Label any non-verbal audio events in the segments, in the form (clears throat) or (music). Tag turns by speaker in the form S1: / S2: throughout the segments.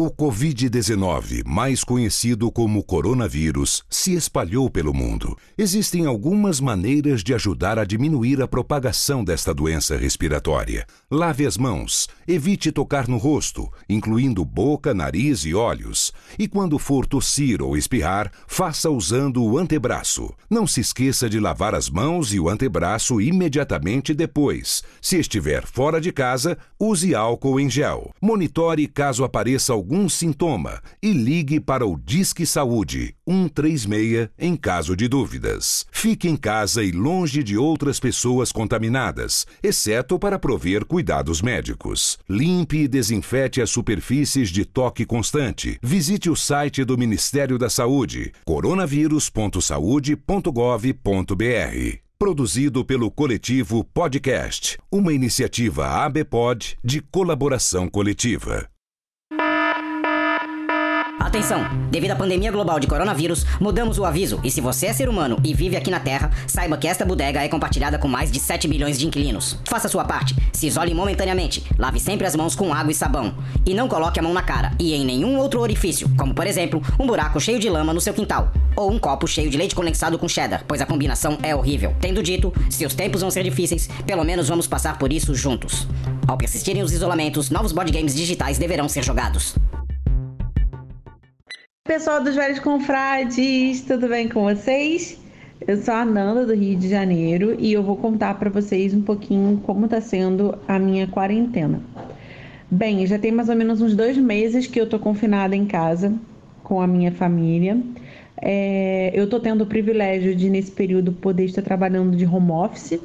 S1: O Covid-19, mais conhecido como coronavírus, se espalhou pelo mundo. Existem algumas maneiras de ajudar a diminuir a propagação desta doença respiratória. Lave as mãos, evite tocar no rosto, incluindo boca, nariz e olhos. E quando for tossir ou espirrar, faça usando o antebraço. Não se esqueça de lavar as mãos e o antebraço imediatamente depois. Se estiver fora de casa, use álcool em gel. Monitore caso apareça algum algum sintoma e ligue para o Disque Saúde 136 em caso de dúvidas. Fique em casa e longe de outras pessoas contaminadas, exceto para prover cuidados médicos. Limpe e desinfete as superfícies de toque constante. Visite o site do Ministério da Saúde, coronavírus.saude.gov.br. Produzido pelo Coletivo Podcast, uma iniciativa ABPOD de colaboração coletiva.
S2: Atenção! Devido à pandemia global de coronavírus, mudamos o aviso e se você é ser humano e vive aqui na Terra, saiba que esta bodega é compartilhada com mais de 7 bilhões de inquilinos. Faça sua parte, se isole momentaneamente, lave sempre as mãos com água e sabão e não coloque a mão na cara e em nenhum outro orifício, como por exemplo, um buraco cheio de lama no seu quintal ou um copo cheio de leite condensado com cheddar, pois a combinação é horrível. Tendo dito, se os tempos vão ser difíceis, pelo menos vamos passar por isso juntos. Ao persistirem os isolamentos, novos board games digitais deverão ser jogados.
S3: Pessoal dos Velhos Confrades, tudo bem com vocês? Eu sou a Nanda do Rio de Janeiro e eu vou contar para vocês um pouquinho como está sendo a minha quarentena. Bem, já tem mais ou menos uns dois meses que eu tô confinada em casa com a minha família. É, eu tô tendo o privilégio de, nesse período, poder estar trabalhando de home office.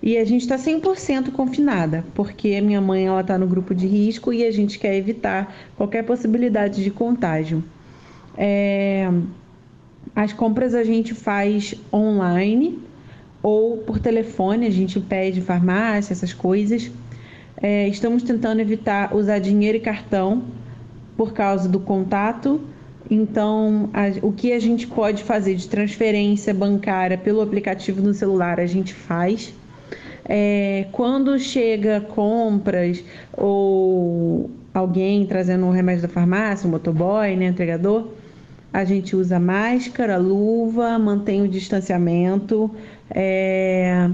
S3: E a gente está 100% confinada, porque a minha mãe ela está no grupo de risco e a gente quer evitar qualquer possibilidade de contágio. É, as compras a gente faz online ou por telefone, a gente pede farmácia, essas coisas. É, estamos tentando evitar usar dinheiro e cartão por causa do contato. Então, a, o que a gente pode fazer de transferência bancária pelo aplicativo no celular, a gente faz. É, quando chega compras ou alguém trazendo um remédio da farmácia, um motoboy, né, entregador, a gente usa máscara, luva, mantém o distanciamento. É...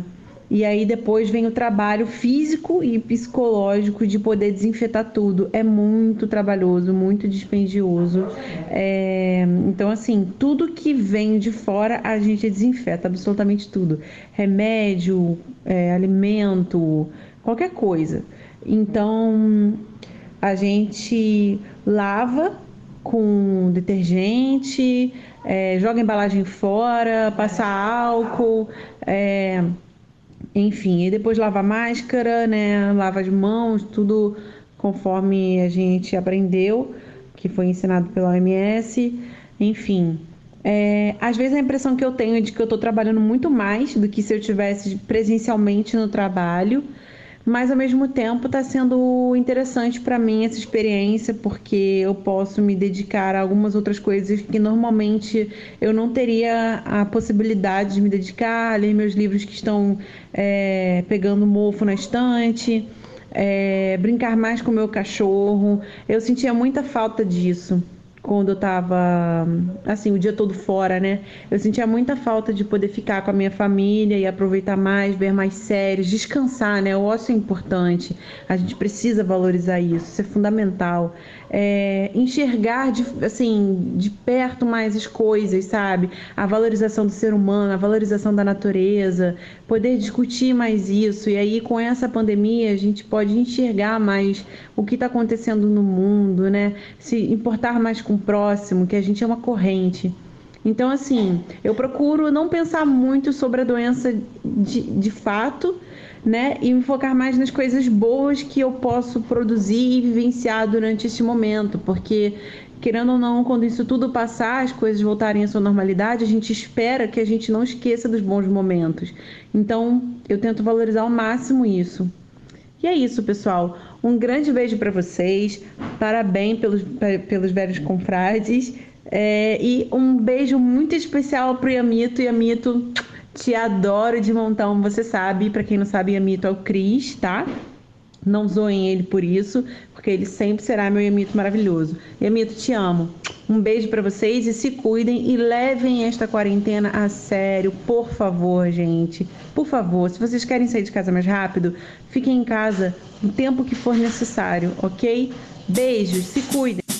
S3: E aí depois vem o trabalho físico e psicológico de poder desinfetar tudo. É muito trabalhoso, muito dispendioso. É... Então, assim, tudo que vem de fora a gente desinfeta, absolutamente tudo. Remédio, é, alimento, qualquer coisa. Então, a gente lava com detergente, é, joga a embalagem fora, passa álcool, é, enfim, e depois lava a máscara, né, lava as mãos, tudo conforme a gente aprendeu, que foi ensinado pela OMS, enfim. É, às vezes a impressão que eu tenho é de que eu estou trabalhando muito mais do que se eu tivesse presencialmente no trabalho mas ao mesmo tempo está sendo interessante para mim essa experiência porque eu posso me dedicar a algumas outras coisas que normalmente eu não teria a possibilidade de me dedicar, a ler meus livros que estão é, pegando mofo na estante, é, brincar mais com meu cachorro. Eu sentia muita falta disso quando eu tava assim, o dia todo fora, né? Eu sentia muita falta de poder ficar com a minha família e aproveitar mais, ver mais séries, descansar, né? O ócio é importante. A gente precisa valorizar isso, isso é fundamental. É, enxergar de, assim, de perto mais as coisas, sabe? A valorização do ser humano, a valorização da natureza, poder discutir mais isso. E aí, com essa pandemia, a gente pode enxergar mais o que está acontecendo no mundo, né? Se importar mais com o próximo, que a gente é uma corrente. Então, assim, eu procuro não pensar muito sobre a doença de, de fato, né? E me focar mais nas coisas boas que eu posso produzir e vivenciar durante este momento, porque querendo ou não, quando isso tudo passar, as coisas voltarem à sua normalidade, a gente espera que a gente não esqueça dos bons momentos. Então, eu tento valorizar ao máximo isso. E é isso, pessoal. Um grande beijo para vocês. Parabéns pelos, pelos velhos confrades. É, e um beijo muito especial pro Yamito. Yamito, te adoro de montão, você sabe. Para quem não sabe, Yamito é o Cris, tá? Não zoem ele por isso, porque ele sempre será meu Yamito maravilhoso. Yamito, te amo. Um beijo para vocês e se cuidem e levem esta quarentena a sério, por favor, gente. Por favor, se vocês querem sair de casa mais rápido, fiquem em casa o tempo que for necessário, ok? Beijos, se cuidem.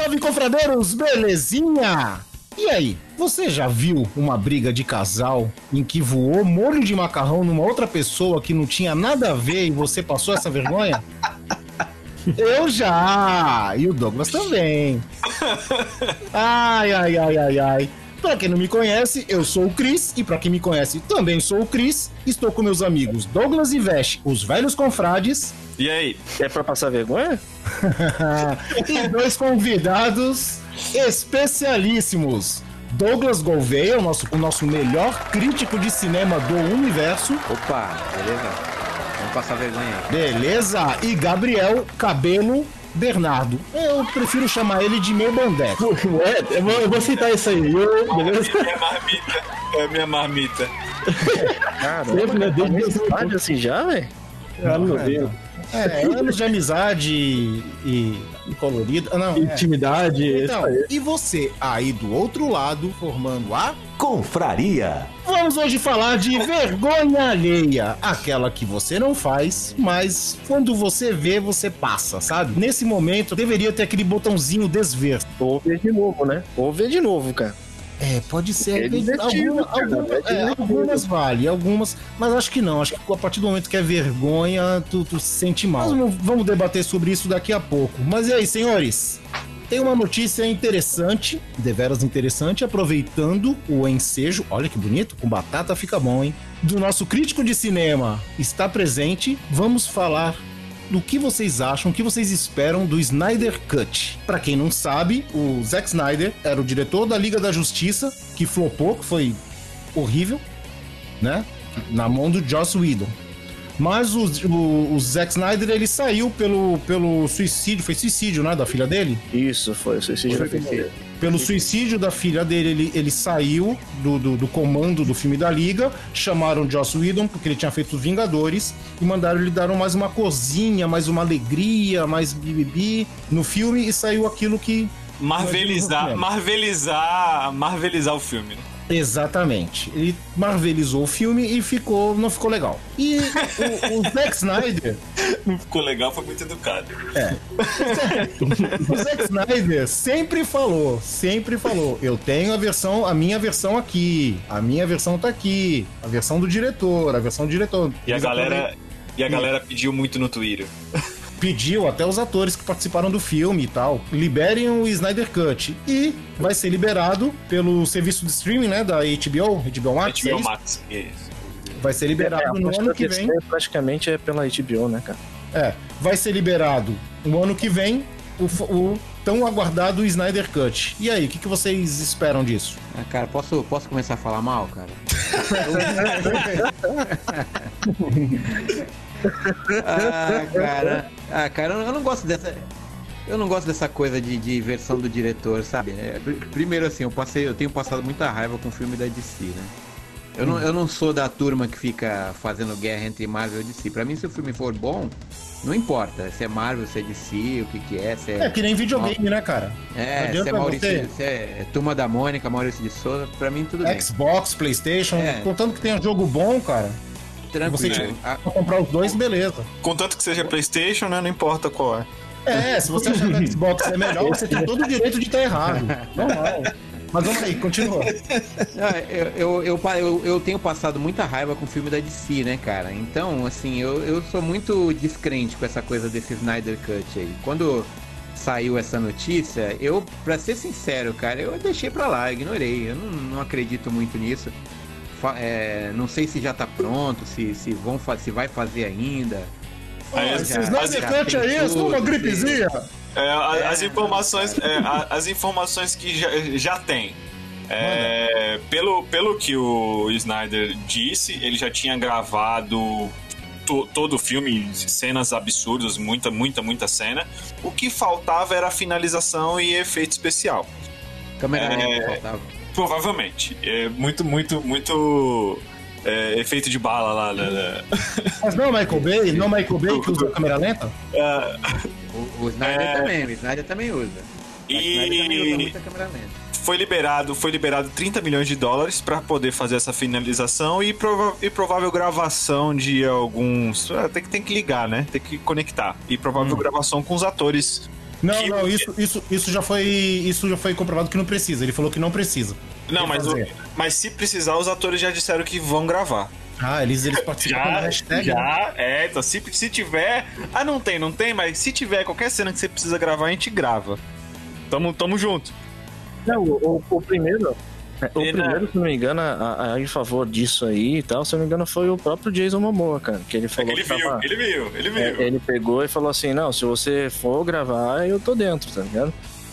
S4: Salve, confradeiros! Belezinha? E aí, você já viu uma briga de casal em que voou molho de macarrão numa outra pessoa que não tinha nada a ver e você passou essa vergonha? Eu já! E o Douglas também. Ai, ai, ai, ai, ai. Pra quem não me conhece, eu sou o Cris, e pra quem me conhece, também sou o Cris. Estou com meus amigos Douglas e Veste, os velhos confrades.
S5: E aí?
S6: É pra passar vergonha? (laughs)
S4: e dois convidados especialíssimos. Douglas Gouveia, o nosso, o nosso melhor crítico de cinema do universo.
S7: Opa, beleza? Vamos passar vergonha aí.
S4: Beleza? E Gabriel Cabelo Bernardo. Eu prefiro chamar ele de meu bandeco. (laughs)
S6: É, eu vou, eu vou citar isso aí, viu? Beleza?
S5: É minha marmita. É minha marmita.
S6: Caramba, Sempre, né? Desde assim já, velho?
S4: Ah, meu Deus. É, anos de amizade e, e colorido. Não,
S6: Intimidade.
S4: É. Então, e você aí do outro lado, formando a
S8: Confraria.
S4: Vamos hoje falar de vergonha alheia. Aquela que você não faz, mas quando você vê, você passa, sabe? Nesse momento, deveria ter aquele botãozinho desver.
S6: Ou ver de novo, né? Ou ver de novo, cara.
S4: É, pode ser.
S6: É
S4: Alguma- alguma-
S6: é
S4: é, algumas vale, algumas. Mas acho que não. Acho que a partir do momento que é vergonha, tu, tu se sente mal. Mas vamos, vamos debater sobre isso daqui a pouco. Mas e aí, senhores? Tem uma notícia interessante, deveras interessante, aproveitando o ensejo. Olha que bonito, com batata fica bom, hein? Do nosso crítico de cinema está presente. Vamos falar do que vocês acham, o que vocês esperam do Snyder Cut. Pra quem não sabe, o Zack Snyder era o diretor da Liga da Justiça, que flopou, que foi horrível, né? Na mão do Joss Whedon. Mas o, o, o Zack Snyder, ele saiu pelo, pelo suicídio, foi suicídio, né, da filha dele?
S6: Isso, foi o suicídio da filha.
S4: Pelo suicídio da filha dele, ele, ele saiu do, do, do comando do filme da Liga, chamaram Joss Whedon, porque ele tinha feito os Vingadores, e mandaram ele dar mais uma cozinha, mais uma alegria, mais bibibi no filme, e saiu aquilo que...
S5: Marvelizar, marvelizar, marvelizar o filme. né?
S4: Exatamente. Ele marvelizou o filme e ficou, não ficou legal. E o, o Zack Snyder, (laughs)
S5: Não ficou legal, foi muito educado.
S4: o Zack Snyder sempre falou, sempre falou, eu tenho a versão, a minha versão aqui, a minha versão tá aqui, a versão do diretor, a versão do diretor.
S5: E a galera, e a galera pediu muito no Twitter.
S4: Pediu até os atores que participaram do filme e tal, liberem o Snyder Cut e vai ser liberado pelo serviço de streaming, né, da HBO, HBO Max,
S5: gente
S4: é
S5: viu o
S4: isso?
S5: Max. Isso.
S4: vai ser liberado no ano que vem.
S6: Praticamente é pela HBO, né, cara?
S4: É, vai ser liberado no ano que vem o, o tão aguardado Snyder Cut. E aí, o que, que vocês esperam disso?
S7: Ah, cara, posso, posso começar a falar mal, cara? (laughs) (laughs) ah, cara. Ah, cara, eu não gosto dessa. Eu não gosto dessa coisa de, de versão do diretor, sabe? É, pr- primeiro assim, eu passei, eu tenho passado muita raiva com o filme da DC, né? Eu não, eu não sou da turma que fica fazendo guerra entre Marvel e DC. Pra mim, se o filme for bom, não importa se é Marvel, se é DC, o que que é, se é...
S4: É que nem videogame, né, cara?
S7: É, se é Maurício, se é Turma da Mônica, Maurício de Souza, pra mim tudo bem.
S4: Xbox, PlayStation,
S7: É.
S4: contanto que tenha jogo bom, cara.
S7: Tranquilo.
S4: Você
S5: tipo,
S4: Pra comprar os dois, beleza.
S5: Contanto que seja PlayStation, né? Não importa qual é.
S4: É, se você achar que o Xbox é melhor, você tem todo o direito de estar errado. Normal. Mas vamos aí, continua. (laughs)
S7: Ah, eu, eu, eu, eu tenho passado muita raiva com o filme da DC, né, cara? Então, assim, eu, eu sou muito descrente com essa coisa desse Snyder Cut aí. Quando saiu essa notícia, eu, pra ser sincero, cara, eu deixei pra lá, ignorei. Eu não, não acredito muito nisso. É, não sei se já tá pronto, se, se, vão, fa- se vai fazer ainda.
S5: Aí,
S4: Esse
S5: já-
S4: Cut
S7: tem
S4: aí é só uma gripezinha.
S5: É, a- as informações, é, a- as informações que já, já tem. É, pelo, pelo que o Snyder disse, ele já tinha gravado to- todo o filme, cenas absurdas, muita, muita, muita cena. O que faltava era a finalização e efeito especial.
S7: Câmera
S5: É.
S7: faltava.
S5: Provavelmente. É muito, muito, muito. é, efeito de bala lá, né? né?
S4: Mas não é Michael Bay, não é Michael Bay que usa a câmera lenta?
S5: É,
S9: O, o Snyder
S5: É.
S9: também, o Snyder também usa. O Snyder também usa
S5: e
S9: muita câmera lenta.
S5: foi liberado, foi liberado 30 milhões de dólares pra poder fazer essa finalização e, prova e provável gravação de alguns. ah, Tem que, tem que ligar, né? Tem que conectar. E provável gravação com os atores.
S4: Não,
S5: Que-
S4: não, isso, isso, isso, já foi, isso já foi comprovado que não precisa. Ele falou que não precisa.
S5: Não, mas, o- mas se precisar, os atores já disseram que vão gravar.
S4: Ah, eles, eles participam da
S5: Já,
S4: hashtag. né?
S5: já, é, então se, se tiver. Ah, não tem, não tem, mas se tiver qualquer cena que você precisa gravar, a gente grava. Tamo, tamo junto.
S6: Não, o, o primeiro. É, O
S5: Ele-
S6: primeiro, se não me engano, a, a, em favor disso aí e tal, se não me engano, foi o próprio Jason Momoa, cara. Que ele falou
S5: Ele
S6: que
S5: viu,
S6: tava-
S5: ele viu, ele viu.
S6: É, ele pegou e falou assim: não, se você for gravar, eu tô dentro, tá ligado?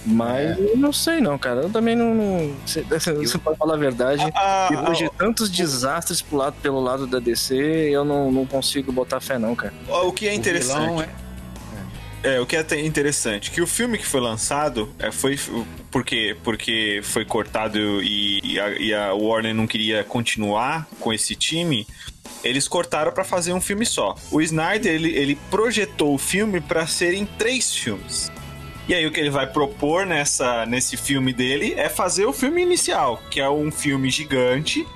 S6: Mas eu não sei não, cara. Eu também não. não (laughs) você, você pode falar a verdade.
S5: Ah,
S6: Depois de
S5: ah,
S6: tantos desastres pro lado, pelo lado da DC, eu não, não consigo botar fé, não, cara.
S5: o que é
S9: O
S5: interessante.
S9: vilão é-
S5: É, o que é interessante, que o filme que foi lançado é, foi porque, porque foi cortado e, e a, e a Warner não queria continuar com esse time, eles cortaram pra fazer um filme só. O Snyder, ele, ele projetou o filme pra ser em três filmes. E aí o que ele vai propor nessa, nesse filme dele é fazer o filme inicial, que é um filme gigante,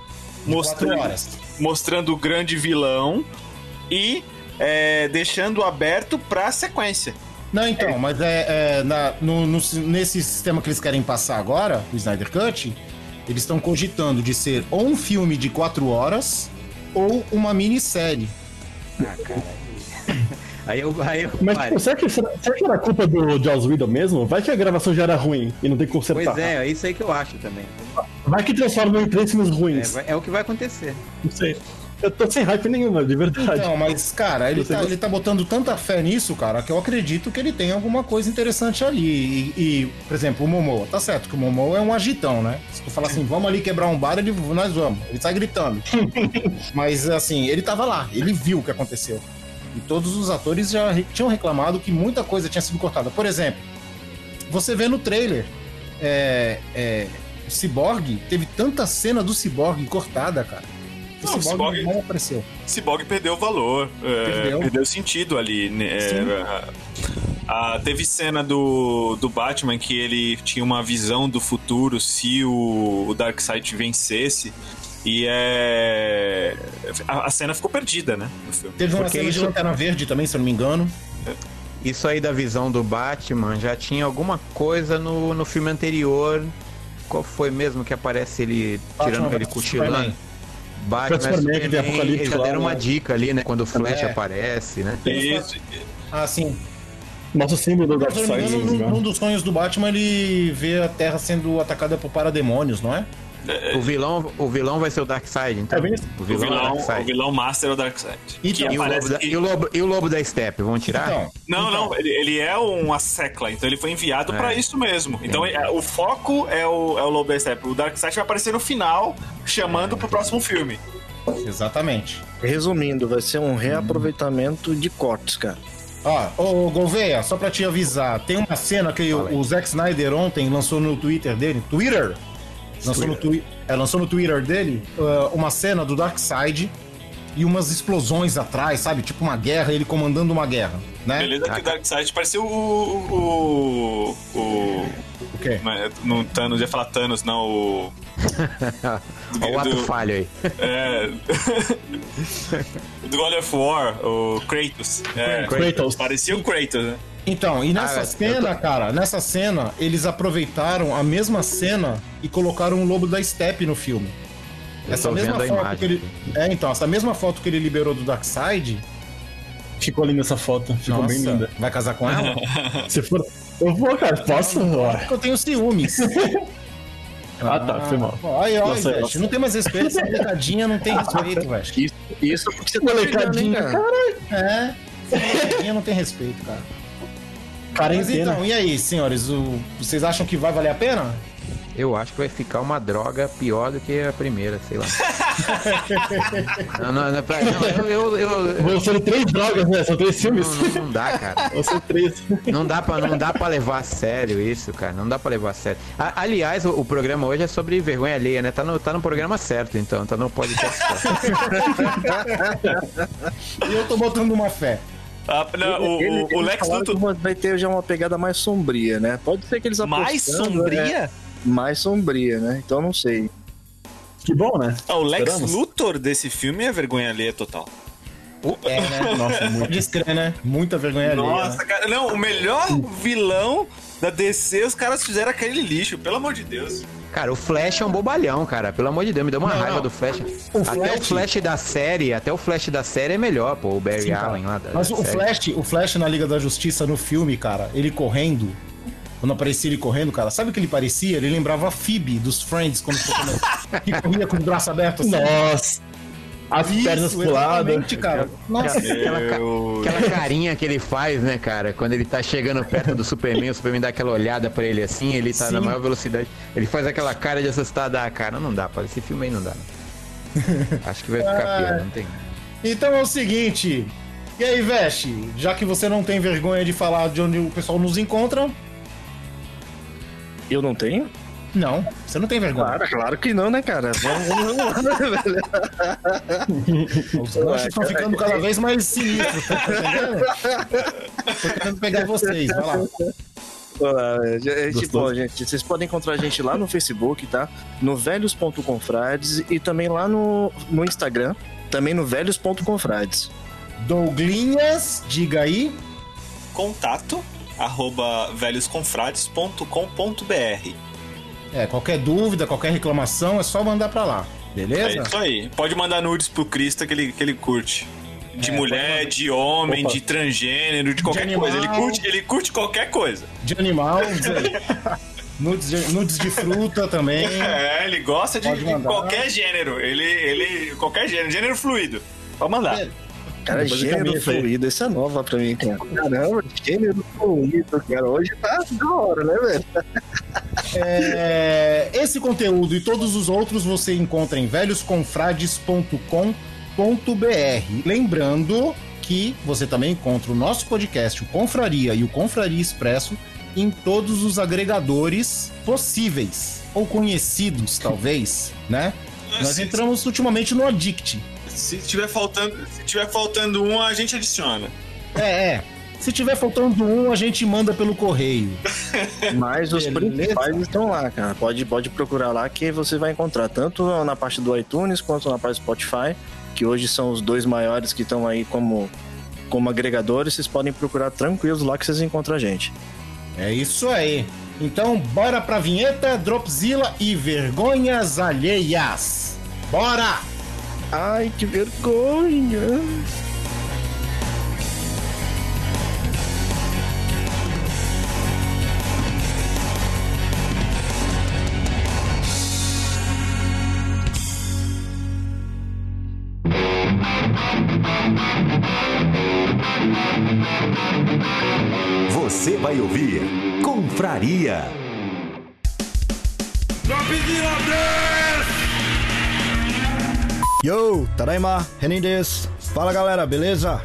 S5: mostrando, mostrando o grande vilão e é, deixando aberto pra sequência.
S4: Não, então, mas é, é, na- no- no- nesse sistema que eles querem passar agora, o Snyder Cut, eles estão cogitando de ser ou um filme de quatro horas ou uma minissérie.
S9: Ah, cara. (laughs) Aí eu. Aí eu
S10: Mas tipo, será, que, será, será que era culpa do Joss Whedon mesmo? Vai que a gravação já era ruim e não tem que consertar.
S9: Pois é, é isso aí que eu acho também.
S10: Vai que transforma em três filmes
S9: É,
S10: ruins.
S9: vai- é o que vai acontecer.
S10: Não sei. Eu tô sem hype nenhuma, de verdade.
S4: Então, mas, cara, ele tá, ele tá botando tanta fé nisso, cara, que eu acredito que ele tem alguma coisa interessante ali. E, e, por exemplo, o Momoa, tá certo que o Momoa é um agitão, né? Se tu falar assim, vamos ali quebrar um bar, ele, nós vamos. Ele sai gritando. (laughs) mas, assim, ele tava lá, ele viu o que aconteceu. E todos os atores já tinham reclamado que muita coisa tinha sido cortada. Por exemplo, você vê no trailer, é, é, o Cyborg, teve tanta cena do Cyborg cortada, cara.
S5: Não, o
S4: Cyborg
S5: Cyborg-
S4: não apareceu.
S5: Cyborg perdeu o valor, é,
S4: Perdeu.
S5: perdeu. sentido ali. né, é, ah, teve cena do, do Batman que ele tinha uma visão do futuro se o, o Darkseid vencesse. E é. A, a cena ficou perdida, né? No filme.
S4: Teve uma
S9: Porque
S4: cena de
S9: isso-
S4: Lanterna Verde também, se eu não me engano.
S9: Isso aí da visão do Batman já tinha alguma coisa no, no filme anterior. Qual foi mesmo que aparece ele
S4: Batman
S9: tirando ele cochilando? Batman
S10: Superman, tem Apocalipse
S9: eles já
S10: lá,
S9: deram uma
S10: né?
S9: dica ali, né? Quando o Flash
S4: É.
S9: aparece, né?
S5: Isso.
S4: Ah, sim.
S10: Nosso símbolo do Darkseid.
S4: engano,
S10: né?
S4: num, num dos sonhos do Batman, ele vê a Terra sendo atacada por parademônios, não é?
S9: O vilão, o vilão vai ser o Darkseid, então.
S10: É bem isso.
S9: o
S5: O
S9: vilão, é o
S5: vilão, o vilão Master é o Darkseid.
S4: Então,
S9: E o, lobo da,
S5: que-
S9: e, o lobo, e o lobo da Steppe, vão tirar?
S4: Então,
S5: Não,
S4: então,
S5: não, ele, ele é uma secla, então ele foi enviado pra isso mesmo. Então é, o foco é o, é o Lobo da Steppe. O Darkseid vai aparecer no final, chamando pro próximo filme.
S4: Exatamente.
S6: Resumindo, vai ser um reaproveitamento de cortes, cara.
S4: Ó, ô Gouveia, só pra te avisar, tem uma cena que o, o Zack Snyder ontem lançou no Twitter dele, Twitter? Lançou no, twi é, lançou no Twitter dele uh, uma cena do Darkseid e umas explosões atrás, sabe? Tipo uma guerra, ele comandando uma guerra, né?
S5: Beleza que o Darkseid pareceu o. o. o.
S4: O quê?
S5: não no Thanos, ia falar Thanos, não, o. (laughs)
S9: Olha o ato
S5: do-
S9: falho aí. (laughs)
S5: É. do God of War, o Kratos. É,
S10: Kratos.
S5: Parecia o Kratos, né?
S4: Então, e nessa
S9: Ah,
S4: cena, cara, nessa cena, eles aproveitaram a mesma cena e colocaram o Lobo da Steppe no filme.
S9: Eu
S4: Essa
S9: tô
S4: mesma
S9: vendo a
S4: foto
S9: imagem
S4: que ele. É, então, essa mesma foto que ele liberou do Darkseid.
S10: Ficou linda essa foto. Ficou bem linda.
S4: vai casar com ela? (laughs)
S10: Se for. Eu vou, cara. Posso? Ó.
S4: Porque eu tenho ciúmes. (laughs)
S10: Ah, tá. Foi mal.
S4: Ai, ai,
S10: Nossa,
S4: velho.
S10: nossa.
S4: Não tem mais respeito. Essa molecadinha não tem respeito, velho.
S6: Isso, isso porque você tá
S10: Molecadinha,
S6: hein, cara?
S4: É. Essa molecadinha não tem respeito, cara. Mas
S10: Quarentena.
S4: então, e aí, senhores? O- vocês acham que vai valer a pena?
S9: Eu acho que vai ficar uma droga pior do que a primeira, sei lá. (laughs) não, não, não, não, eu, eu, eu,
S10: ser três drogas, né? São três filmes.
S9: não, não, não dá, cara. (laughs)
S10: Ser três.
S9: Não dá, pra, não dá pra levar a sério isso, cara. Não dá pra levar a sério. A- aliás, o, o programa hoje é sobre vergonha alheia, né? Tá no, tá no programa certo, então. Tá no podcast. (laughs)
S4: E eu tô botando uma fé.
S5: Ah, não, o,
S6: Ele-
S5: o- o Lex Luthor.
S6: vai ter já uma pegada mais sombria, né? Pode ser que eles
S11: Mais
S6: apostando,
S11: sombria?
S6: é, mais sombria, né? Então não sei.
S10: Que bom, né?
S5: Ah, o Lex
S10: Esperamos.
S5: Luthor desse filme é vergonha alheia total.
S4: É, né? (laughs) Nossa, muito descrer, né? Muita vergonha alheia.
S5: Nossa,
S4: né?
S5: cara. Não, o melhor vilão da DC, os caras fizeram aquele lixo, pelo amor de Deus.
S9: Cara, o Flash é um bobalhão, cara. Pelo amor de Deus, me deu uma
S4: Não,
S9: raiva
S4: não.
S9: do Flash.
S4: O
S9: até
S4: Flash-
S9: o Flash da série, até o Flash da série é melhor, pô. O Barry
S4: Sim.
S9: Allen lá da
S4: Mas
S9: da
S4: o
S9: série.
S4: Flash, o Flash na Liga da Justiça no filme, cara, ele correndo. Quando aparecia ele correndo, cara, sabe o que ele parecia? Ele lembrava a Phoebe dos Friends quando ficou (laughs) que corria com o braço aberto assim.
S10: Nossa. As pernas puladas.
S4: cara. Nossa,
S9: Aquela, aquela carinha que ele faz, né, cara? Quando ele tá chegando perto do Superman, o Superman dá aquela olhada pra ele assim, ele tá
S4: Sim.
S9: na maior velocidade. Ele faz aquela cara de assustado. Ah, cara, não dá, pô. Esse filme aí não dá. (laughs) Acho que vai ficar
S4: Ah.
S9: pior, não tem.
S4: Então é o seguinte. E aí, Veste, já que você não tem vergonha de falar de onde o pessoal nos encontra,
S6: Eu não tenho?
S4: Não, você não tem vergonha.
S6: Claro, claro que não, né, cara? Vamos, vamos lá, né, velho?
S4: Os lanches estão ficando cada vez mais sinistros, tá entendendo? Tô querendo pegar vocês, vai lá.
S6: Vamos lá, velho. É. Tipo, gente, vocês podem encontrar a gente lá no Facebook, tá? No velhos.confrades e também lá no, no Instagram, também no velhos.confrades.
S4: Douglinhas, diga aí.
S5: Contato arroba velhosconfrades.com.br.
S4: É, qualquer dúvida, qualquer reclamação, é só mandar pra lá.
S5: É
S4: Beleza?
S5: isso aí. Pode mandar nudes pro Krista que ele, que ele curte. De
S4: É,
S5: mulher, de homem,
S10: Opa.
S5: de transgênero, de qualquer
S4: animal.
S5: coisa. Ele curte, ele curte qualquer coisa.
S4: De animal, (laughs) nudes de, nudes de fruta também. (laughs)
S5: É, ele gosta de, de
S4: mandar.
S5: qualquer gênero. Ele, ele. Qualquer gênero, gênero fluido. Pode mandar.
S4: É.
S6: Cara,
S10: Depois
S6: gênero
S10: isso
S6: fluido, essa é nova pra mim, cara. (laughs) Caramba, gênero fluido, cara. Hoje tá da hora, né, velho?
S4: É, esse conteúdo e todos os outros você encontra em velhosconfrades.com.br. Lembrando que você também encontra o nosso podcast, o Confraria e o Confraria Expresso, em todos os agregadores possíveis ou conhecidos, talvez, né? Nós
S5: Se-
S4: entramos ultimamente no Addict.
S5: Se tiver faltando, se tiver faltando um, a gente adiciona.
S4: É, é. Se tiver faltando um, a gente manda pelo correio. (laughs)
S6: Mas os
S4: Beleza.
S6: principais estão lá, cara. Pode, pode procurar lá que você vai encontrar tanto na parte do iTunes quanto na parte do Spotify, que hoje são os dois maiores que estão aí como, como agregadores. Vocês podem procurar tranquilos lá que vocês encontram a gente.
S4: É isso aí. Então, bora pra vinheta, Dropzilla e vergonhas alheias. Bora!
S6: Ai, que vergonha!
S8: Vai ouvir Confraria.
S12: Yo, Tadaima, Renin. Fala galera, beleza?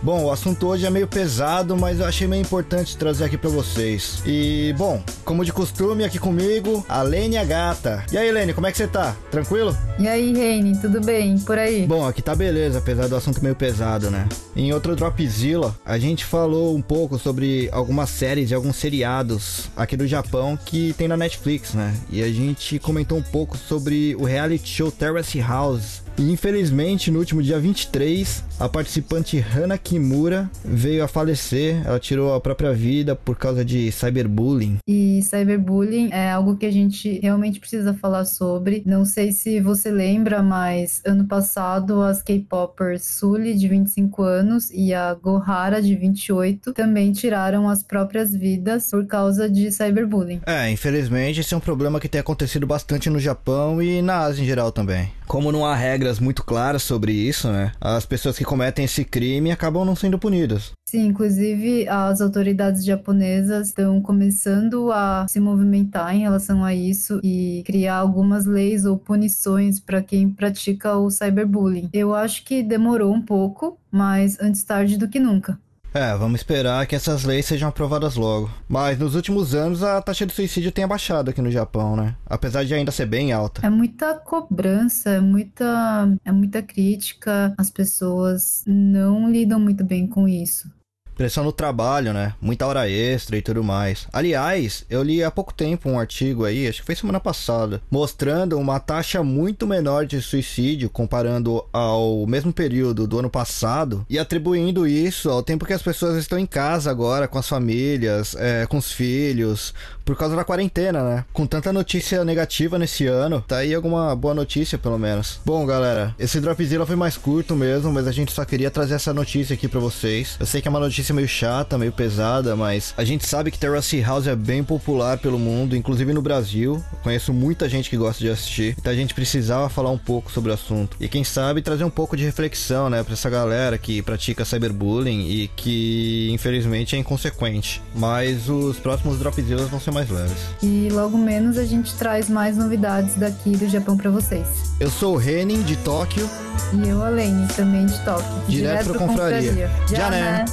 S12: Bom, o assunto hoje é meio pesado, mas eu achei meio importante trazer aqui pra vocês. E, bom, como de costume, aqui comigo, a Lene a gata. E aí, Lene, como é que você tá? Tranquilo?
S13: E aí, Reine, tudo bem? Por aí?
S12: Bom, aqui tá beleza, apesar do assunto meio pesado, né? Em outro Dropzilla, a gente falou um pouco sobre algumas séries e alguns seriados aqui do Japão que tem na Netflix, né? E a gente comentou um pouco sobre o reality show Terrace House. E infelizmente, no último dia 23, a participante Hana Kimura veio a falecer. Ela tirou a própria vida por causa de cyberbullying.
S13: E cyberbullying é algo que a gente realmente precisa falar sobre. Não sei se você lembra, mas ano passado as K-popers Sully, de 25 anos, e a Gohara, de 28, também tiraram as próprias vidas por causa de cyberbullying.
S12: É, infelizmente esse é um problema que tem acontecido bastante no Japão e na Ásia em geral também. Como não há regras muito claras sobre isso, né? As pessoas que cometem esse crime acabam não sendo punidas.
S13: Sim, inclusive as autoridades japonesas estão começando a se movimentar em relação a isso e criar algumas leis ou punições para quem pratica o cyberbullying. Eu acho que demorou um pouco, mas antes tarde do que nunca.
S12: É, vamos esperar que essas leis sejam aprovadas logo. Mas nos últimos anos a taxa de suicídio tem abaixado aqui no Japão, né? Apesar de ainda ser bem alta.
S13: É muita cobrança, é muita, é muita crítica. As pessoas não lidam muito bem com isso.
S12: Pressão no trabalho, né? Muita hora extra e tudo mais. Aliás, eu li há pouco tempo um artigo aí, acho que foi semana passada, mostrando uma taxa muito menor de suicídio comparando ao mesmo período do ano passado e atribuindo isso ao tempo que as pessoas estão em casa agora com as famílias, é, com os filhos, por causa da quarentena, né? Com tanta notícia negativa nesse ano, tá aí alguma boa notícia pelo menos. Bom, galera, esse Dropzilla foi mais curto mesmo, mas a gente só queria trazer essa notícia aqui para vocês. Eu sei que é uma notícia meio chata, meio pesada, mas a gente sabe que Terrace House é bem popular pelo mundo, inclusive no Brasil. Eu conheço muita gente que gosta de assistir, então a gente precisava falar um pouco sobre o assunto. E quem sabe trazer um pouco de reflexão, né, pra essa galera que pratica cyberbullying e que infelizmente é inconsequente. Mas os próximos Dropzillas vão ser mais leves.
S13: E logo menos a gente traz mais novidades daqui do Japão para vocês.
S12: Eu sou o Renin, de Tóquio.
S13: E eu, a Lene, também de Tóquio.
S12: Direto, Direto pra Confraria. confraria. Já, né?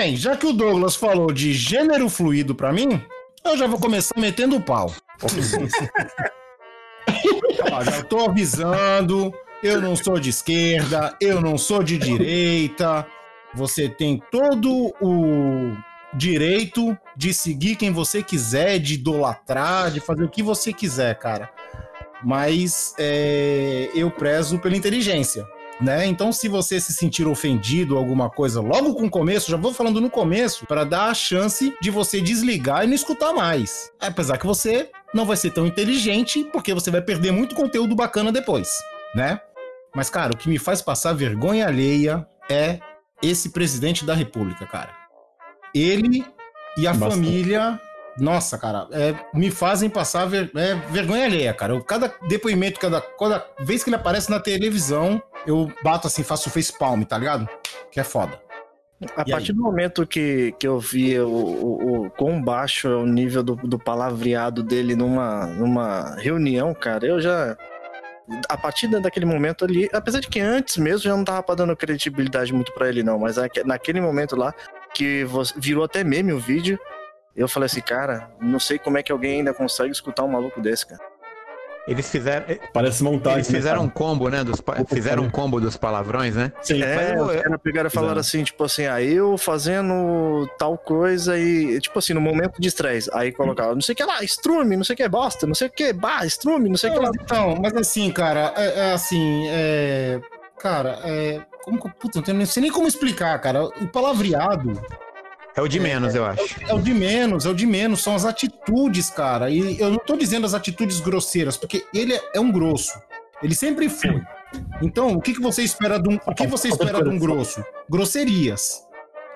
S4: Bem, já que o Douglas falou de gênero fluido para mim, eu já vou começar metendo o pau. (laughs) Ó, já tô avisando, eu não sou de esquerda, eu não sou de direita. Você tem todo o direito de seguir quem você quiser, de idolatrar, de fazer o que você quiser, cara. Mas é, eu prezo pela inteligência né? Então, se você se sentir ofendido alguma coisa logo com o começo, já vou falando no começo, para dar a chance de você desligar e não escutar mais. Apesar que você não vai ser tão inteligente, porque você vai perder muito conteúdo bacana depois, né? Mas, cara, o que me faz passar vergonha alheia é esse presidente da República, cara. Ele e a Bastante. família nossa, cara, é, me fazem passar ver, é, vergonha alheia, cara. Eu, cada depoimento, cada, cada vez que ele aparece na televisão, eu bato assim, faço face palm, tá ligado? Que é foda.
S6: A e partir aí? do momento que, que eu vi o, o, o quão baixo é o nível do, do palavreado dele numa, numa reunião, cara, eu já. A partir daquele momento ali, apesar de que antes mesmo já não tava dando credibilidade muito para ele, não, mas naquele momento lá, que virou até meme o vídeo, eu falei assim, cara, não sei como é que alguém ainda consegue escutar um maluco desse, cara.
S9: Eles fizeram. Eh,
S10: Parece montagem.
S9: Eles né, fizeram né, um combo, né? Dos, fizeram um combo dos palavrões, né?
S6: Sim, é, os caras pegaram e falaram assim, tipo assim, ah, eu fazendo tal coisa e, tipo assim, no momento de estresse. Aí colocava, não sei o que lá, estrume, não sei o que, bosta, não sei o que, bah, estrume, não sei o que lá.
S4: Então, mas assim, cara, é, é assim, é. Cara, é. Como, putz, não, tenho, não sei nem como explicar, cara. O palavreado
S9: é o de menos, é, eu acho.
S4: É, é, o de menos, é o de menos. São as atitudes, cara. E eu não tô dizendo as atitudes grosseiras, porque ele é, é um grosso. Ele sempre foi. Então, o que, que você espera de um, o que você espera de um grosso? Grosserias.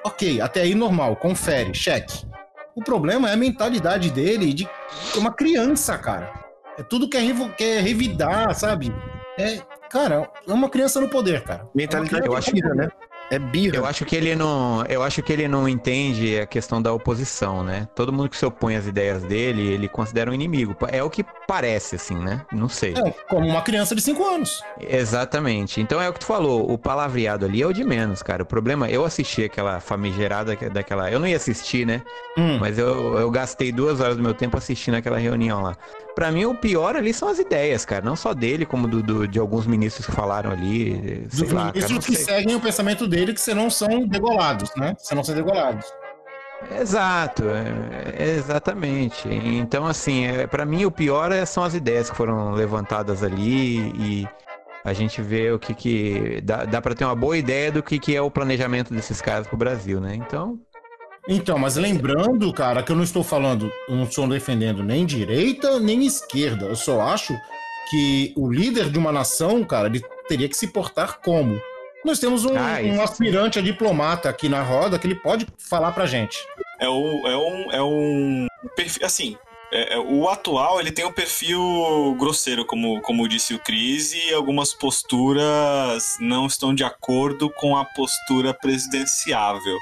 S4: Ok, até aí normal, confere, cheque. O problema é a mentalidade dele de uma criança, cara. É tudo que é, quer revidar, sabe? É, cara, é uma criança no poder, cara.
S6: Mentalidade é eu acho que, né? É birra.
S9: Eu acho que ele não, eu acho que ele não entende a questão da oposição, né? Todo mundo que se opõe às ideias dele, ele considera um inimigo. É o que parece, assim, né? Não sei. É,
S4: como uma criança de 5 anos.
S9: Exatamente. Então é o que tu falou, o palavreado ali é o de menos, cara. O problema, eu assisti aquela famigerada daquela. Eu não ia assistir, né? Hum. Mas eu, eu gastei duas horas do meu tempo assistindo aquela reunião lá. Pra mim, o pior ali são as ideias, cara. Não só dele, como do, do de alguns ministros que falaram ali.
S4: Dos lá, ministros cara, que seguem o pensamento dele, que você não são degolados, né? Você não são degolados.
S9: Exato, é, exatamente. Então, assim, é, para mim o pior é, são as ideias que foram levantadas ali e, a gente vê o que que dá, dá para ter uma boa ideia do que que é o planejamento desses caras pro Brasil, né? Então,
S4: Então, mas lembrando, cara, que eu não estou falando, eu não estou defendendo nem direita nem esquerda. Eu só acho que o líder de uma nação, cara, ele teria que se portar como? Nós temos um,
S5: Ah,
S4: um aspirante a diplomata aqui na roda que ele pode falar pra gente.
S5: É um. É um, é um perfil. Assim. é- é- o atual ele tem um perfil grosseiro, como, como disse o Cris, e algumas posturas não estão de acordo com a postura presidenciável.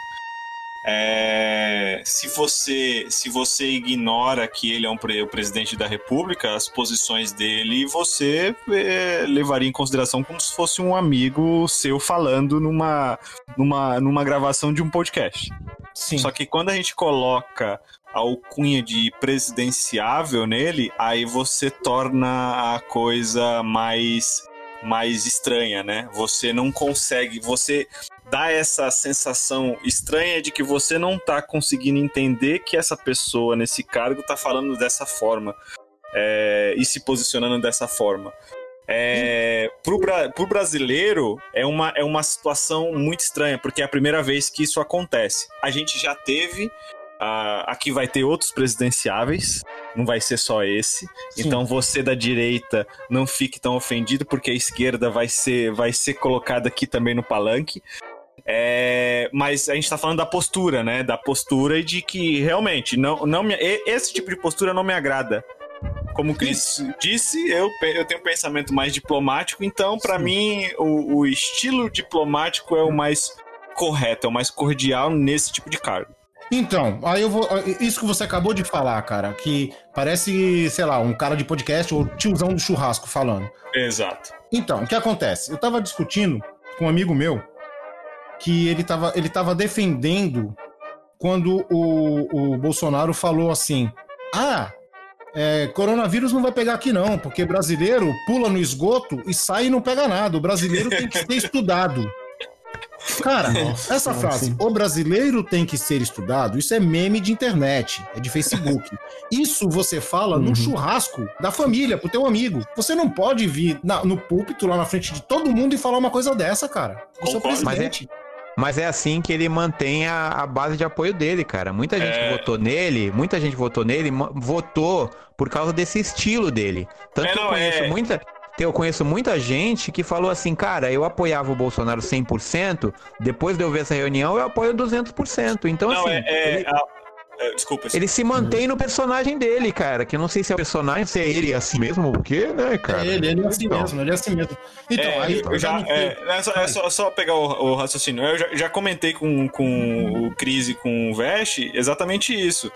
S5: É, se você se você ignora que ele é um pre- o presidente da República, as posições dele você é, levaria em consideração como se fosse um amigo seu falando numa, numa, numa gravação de um podcast.
S4: Sim.
S5: Só que quando a gente coloca a alcunha de presidenciável nele, aí você torna a coisa mais mais estranha, né? Você não consegue, você dá essa sensação estranha de que você não tá conseguindo entender que essa pessoa nesse cargo tá falando dessa forma é, e se posicionando dessa forma. É, pro, pro brasileiro é uma, é uma situação muito estranha, porque é a primeira vez que isso acontece. A gente já teve. ah, aqui vai ter outros presidenciáveis, não vai ser só esse.
S4: Sim.
S5: Então você da direita não fique tão ofendido, porque a esquerda vai ser, vai ser colocada aqui também no palanque. É, mas a gente tá falando da postura, né? Da postura e de que realmente não, não me, esse tipo de postura não me agrada. Como o Cris disse, eu, eu tenho um pensamento mais diplomático, então, pra mim, o, o estilo diplomático é o mais correto, é o mais cordial nesse tipo de cargo.
S4: Então, aí eu vou. Isso que você acabou de falar, cara, que parece, sei lá, um cara de podcast ou tiozão do churrasco falando.
S5: Exato.
S4: Então, o que acontece? Eu tava discutindo com um amigo meu que ele tava, ele tava defendendo quando o, o Bolsonaro falou assim: ah, é, coronavírus não vai pegar aqui não, porque brasileiro pula no esgoto e sai e não pega nada. O brasileiro tem que ser estudado. Cara,
S10: Nossa,
S4: essa frase,
S10: sim.
S4: o brasileiro tem que ser estudado, isso é meme de internet, é de Facebook. Isso você fala
S10: Uhum.
S4: num churrasco da família, pro teu amigo. Você não pode vir na- no púlpito lá na frente de todo mundo e falar uma coisa dessa, cara. Você é o
S5: Concordo.
S9: Mas é,
S4: presidente.
S9: Mas é assim que ele mantém a, a base de apoio dele, cara. Muita gente
S5: É.
S9: votou nele, muita gente votou nele, votou por causa desse estilo dele. Tanto
S5: É,
S9: que eu conheço
S5: é-
S9: muita. Eu conheço muita gente que falou assim, cara, eu apoiava o Bolsonaro 100%, depois de eu ver essa reunião, eu apoio 200%. Então,
S5: não,
S9: assim,
S5: é. é-
S9: ele,
S5: a- é, desculpa.
S9: ele se mantém no personagem dele, cara. Que eu não sei se é o personagem, se é ele assim mesmo, o quê, né, cara?
S4: É ele, ele é assim
S9: Então.
S4: mesmo, ele é assim mesmo. Então,
S5: É,
S4: aí
S5: eu já, é, é só, é só- só pegar o, o raciocínio. Eu já, já comentei com, com o Cris e com o Vest exatamente isso.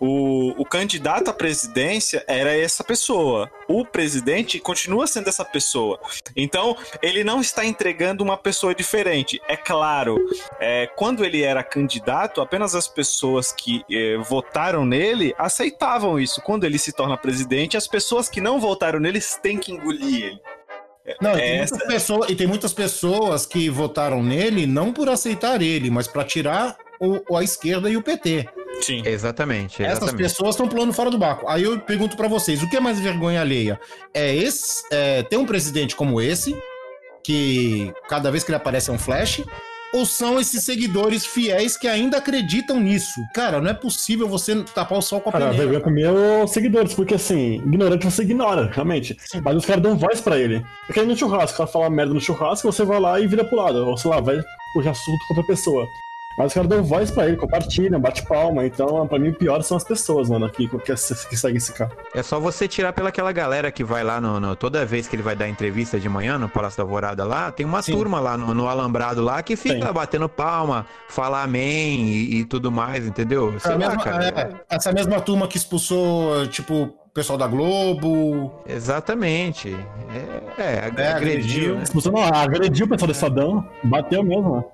S5: O, o candidato à presidência era essa pessoa. O presidente continua sendo essa pessoa. Então, ele não está entregando uma pessoa diferente. É claro, é, quando ele era candidato, apenas as pessoas que é, votaram nele aceitavam isso. Quando ele se torna presidente, as pessoas que não votaram nele têm que engolir ele.
S4: Não, e
S5: É
S4: tem,
S5: essa-
S4: muitas pessoas, e tem muitas pessoas que votaram nele não por aceitar ele, mas para tirar o, a esquerda e o PT.
S5: Sim.
S9: Exatamente,
S4: Essas
S9: exatamente.
S4: pessoas estão pulando fora do barco. Aí eu pergunto pra vocês, o que é mais vergonha alheia? É esse, é, ter um presidente como esse, que cada vez que ele aparece é um flash, ou são esses seguidores fiéis que ainda acreditam nisso? Cara, não é possível você tapar o sol com a
S10: Cara,
S4: peneira.
S10: mim é os seguidores, porque assim, ignorante você ignora, realmente. Mas os caras dão voz pra ele. É que nem no churrasco, o cara fala merda no churrasco, você vai lá e vira pro lado. Ou sei lá, vai puxar assunto com outra pessoa. Mas os caras dão voz pra ele, compartilham, bate palma. Então, pra mim, o pior são as pessoas, mano, que, que, que seguem esse cara.
S9: É só você tirar pela aquela galera que vai lá no, no- Toda vez que ele vai dar entrevista de manhã no Palácio da Alvorada lá, tem uma
S4: Sim.
S9: turma lá no, no Alambrado lá que fica
S10: Tem.
S9: batendo palma, fala amém e, e tudo mais, entendeu?
S4: É
S9: Sei lá,
S4: mesma-
S9: cara.
S4: é, essa mesma turma que expulsou, tipo, o pessoal da Globo.
S9: Exatamente. É, é, ag-
S4: É,
S9: agrediu,
S4: agrediu.
S9: né?
S10: Você não agrediu o pessoal do Estadão, bateu mesmo, né?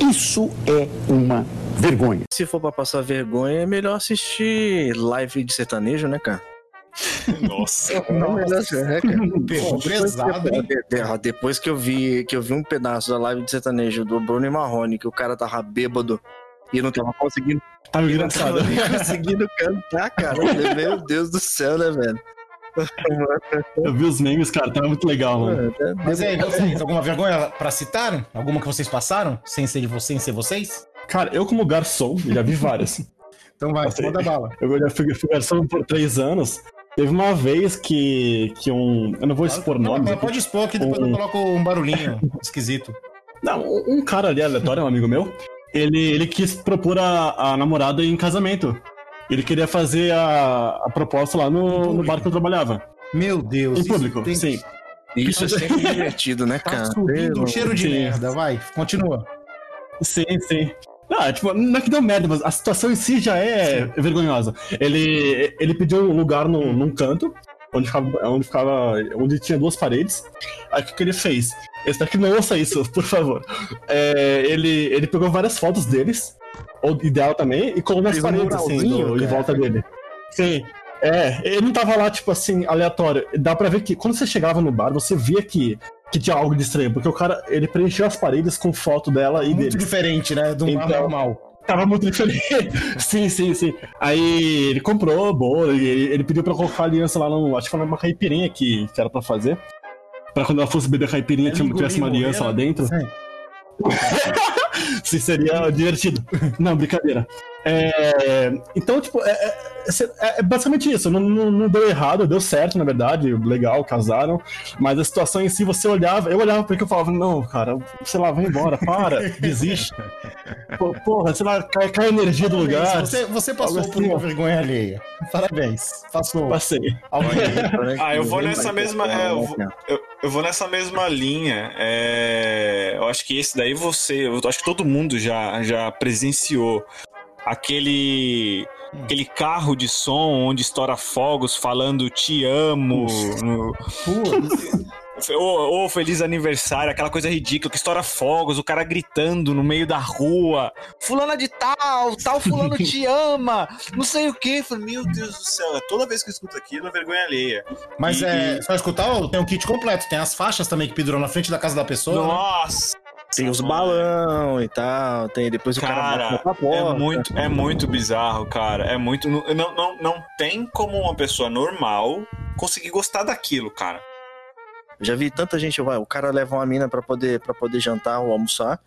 S11: Isso é uma vergonha.
S6: Se for pra passar vergonha, é melhor assistir live de sertanejo, né, cara?
S5: Nossa.
S6: Não, melhor é, cara.
S4: Pegou pesado,
S6: Depois que eu vi que eu vi um pedaço da live de sertanejo do Bruno e Marrone, que o cara tava bêbado e não tava conseguindo,
S10: Tá
S6: não (laughs)
S10: engraçado.
S6: tava nem conseguindo cantar, cara. Meu Deus do céu, né, velho?
S10: Eu vi os memes, cara, tava muito legal, mano.
S4: Mas aí, vocês, alguma vergonha pra citar? Alguma que vocês passaram? Sem ser de vocês, sem ser vocês?
S10: Cara, eu como garçom, já vi várias.
S4: Então vai,
S10: Assim,
S4: manda bala.
S10: Eu já fui, fui garçom por três anos. Teve uma vez que, que um. Eu não vou expor
S4: Não,
S10: nomes.
S4: pode expor que depois
S10: Um-
S4: eu coloco um barulhinho esquisito.
S10: Não, um um cara ali aleatório, um amigo meu, ele, ele quis propor a, a namorada em casamento. Ele queria fazer a, a proposta lá no, no bar que eu trabalhava.
S4: Meu Deus.
S10: Em
S4: isso
S10: público,
S4: tem-
S10: sim.
S6: Isso é sempre divertido, né,
S4: Tá
S6: cara?
S4: subindo um cheiro de
S10: Sim.
S4: merda, vai, continua.
S10: Sim, sim. Ah, tipo, não é que deu merda, mas a situação em si já é vergonhosa. Ele, ele pediu um lugar no, num canto, onde ficava, onde ficava. onde tinha duas paredes. Aí o que, que ele fez? Esse daqui não ouça isso, (laughs) por favor. É, ele, ele pegou várias fotos deles, ou ideal também, e colocou nas paredes, assim, no- em
S6: cara.
S10: volta dele. Sim. É, ele não tava lá, tipo assim, aleatório. Dá pra ver que quando você chegava no bar, você via que, que tinha algo de estranho, porque o cara, ele preencheu as paredes com foto dela e
S4: Muito
S10: dele.
S4: diferente, né? Do
S10: Então-
S4: normal.
S10: Tava muito diferente. (laughs) sim, sim, sim. Aí ele comprou bolo, e ele, ele pediu pra colocar a aliança lá no. Acho que foi numa caipirinha que, que era pra fazer. Pra quando ela fosse beber a caipirinha, tinha, tivesse uma aliança lá dentro.
S4: Sim.
S10: Sim, seria divertido. Não, brincadeira. É, então, tipo, é, é- é- é basicamente isso. Não, não- não deu errado, deu certo, na verdade. Legal, casaram. Mas a situação em si, você olhava, eu olhava porque eu falava, não, cara, sei lá, vai embora, para, (laughs) desiste. Porra, sei lá, cai, cai a energia do lugar.
S4: Você, você passou
S10: Algo
S4: por
S10: assim,
S4: uma vergonha alheia. Parabéns. Passou.
S10: Passei.
S5: Ah, eu vou nessa mesma. é, eu, vou, eu- eu vou nessa mesma linha. É, eu acho que esse daí você. Eu acho que todo mundo já, já presenciou aquele. Aquele carro de som onde estoura fogos falando te amo. (laughs) Ô, ô, feliz aniversário, aquela coisa ridícula que estoura fogos, o cara gritando no meio da rua. Fulana de tal, tal fulano te (laughs) ama, não sei o que. Meu Deus do céu, toda vez que eu escuto aquilo é vergonha alheia.
S4: Mas
S5: E-
S4: é,
S5: e-
S4: só escutar, tem um kit completo. Tem as faixas também que penduram na frente da casa da pessoa. né?
S6: Tem os balão e tal, tem depois o cara,
S5: Cara,
S6: bota na porta.
S5: é muito, é muito bizarro, cara. É muito. Não, não, não tem como uma pessoa normal conseguir gostar daquilo, cara.
S6: Já vi tanta gente, vai, o cara leva uma mina pra poder, pra poder jantar ou almoçar.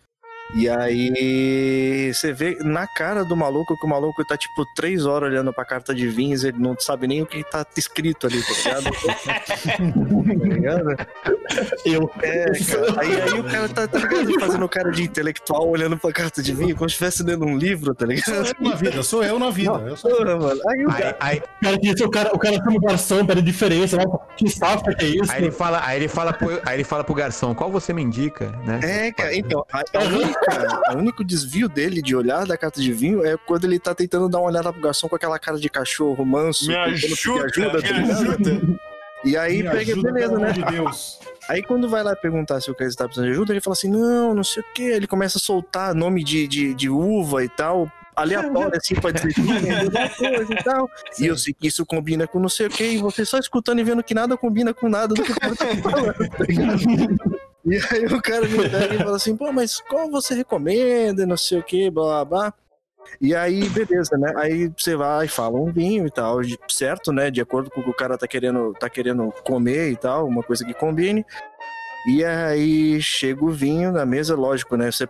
S6: E aí você vê na cara do maluco que o maluco tá tipo três horas olhando pra carta de vinhos, ele não sabe nem o que tá escrito ali, tá ligado? (laughs) tá ligado?
S10: Eu.
S6: É, cara. Aí, aí o cara tá, tá ligado? Fazendo cara de intelectual olhando pra carta de vinho, como se estivesse lendo um livro, tá ligado?
S4: Sou eu na vida, sou eu na vida. Eu sou...
S6: Porra, mano. Aí o
S7: Aí,
S6: cara.
S7: aí,
S10: O cara, disse, o cara, o cara chama o garçom, pede diferença. Nossa, que safra que é isso?
S7: aí ele fala, aí ele fala pro, aí ele fala pro garçom, qual você me indica, né?
S6: É, cara, então, a, a única, o único desvio dele de olhar da carta de vinho é quando ele tá tentando dar uma olhada pro garçom com aquela cara de cachorro manso.
S5: Me ajuda,
S6: tá
S5: me ajuda.
S6: E aí
S4: Me
S6: pega,
S4: ajuda,
S6: beleza, né?
S4: de Deus.
S6: Aí quando vai lá perguntar se o cara tá precisando de ajuda, ele fala assim, não, não sei o que. Ele começa a soltar nome de, de, de uva e tal, aleatório, assim, pra dizer que é alguma coisa e tal. E eu sei que isso combina com não sei o que, e você só escutando e vendo que nada combina com nada do que o cara tá falando, tá ligado? E aí o cara me pega e fala assim, pô, mas qual você recomenda, não sei o que, blá blá blá. E aí, beleza, né? Aí você vai e fala um vinho e tal, certo, né? De acordo com o que o cara tá querendo, tá querendo comer e tal, uma coisa que combine. E aí chega o vinho na mesa, lógico, né? Você,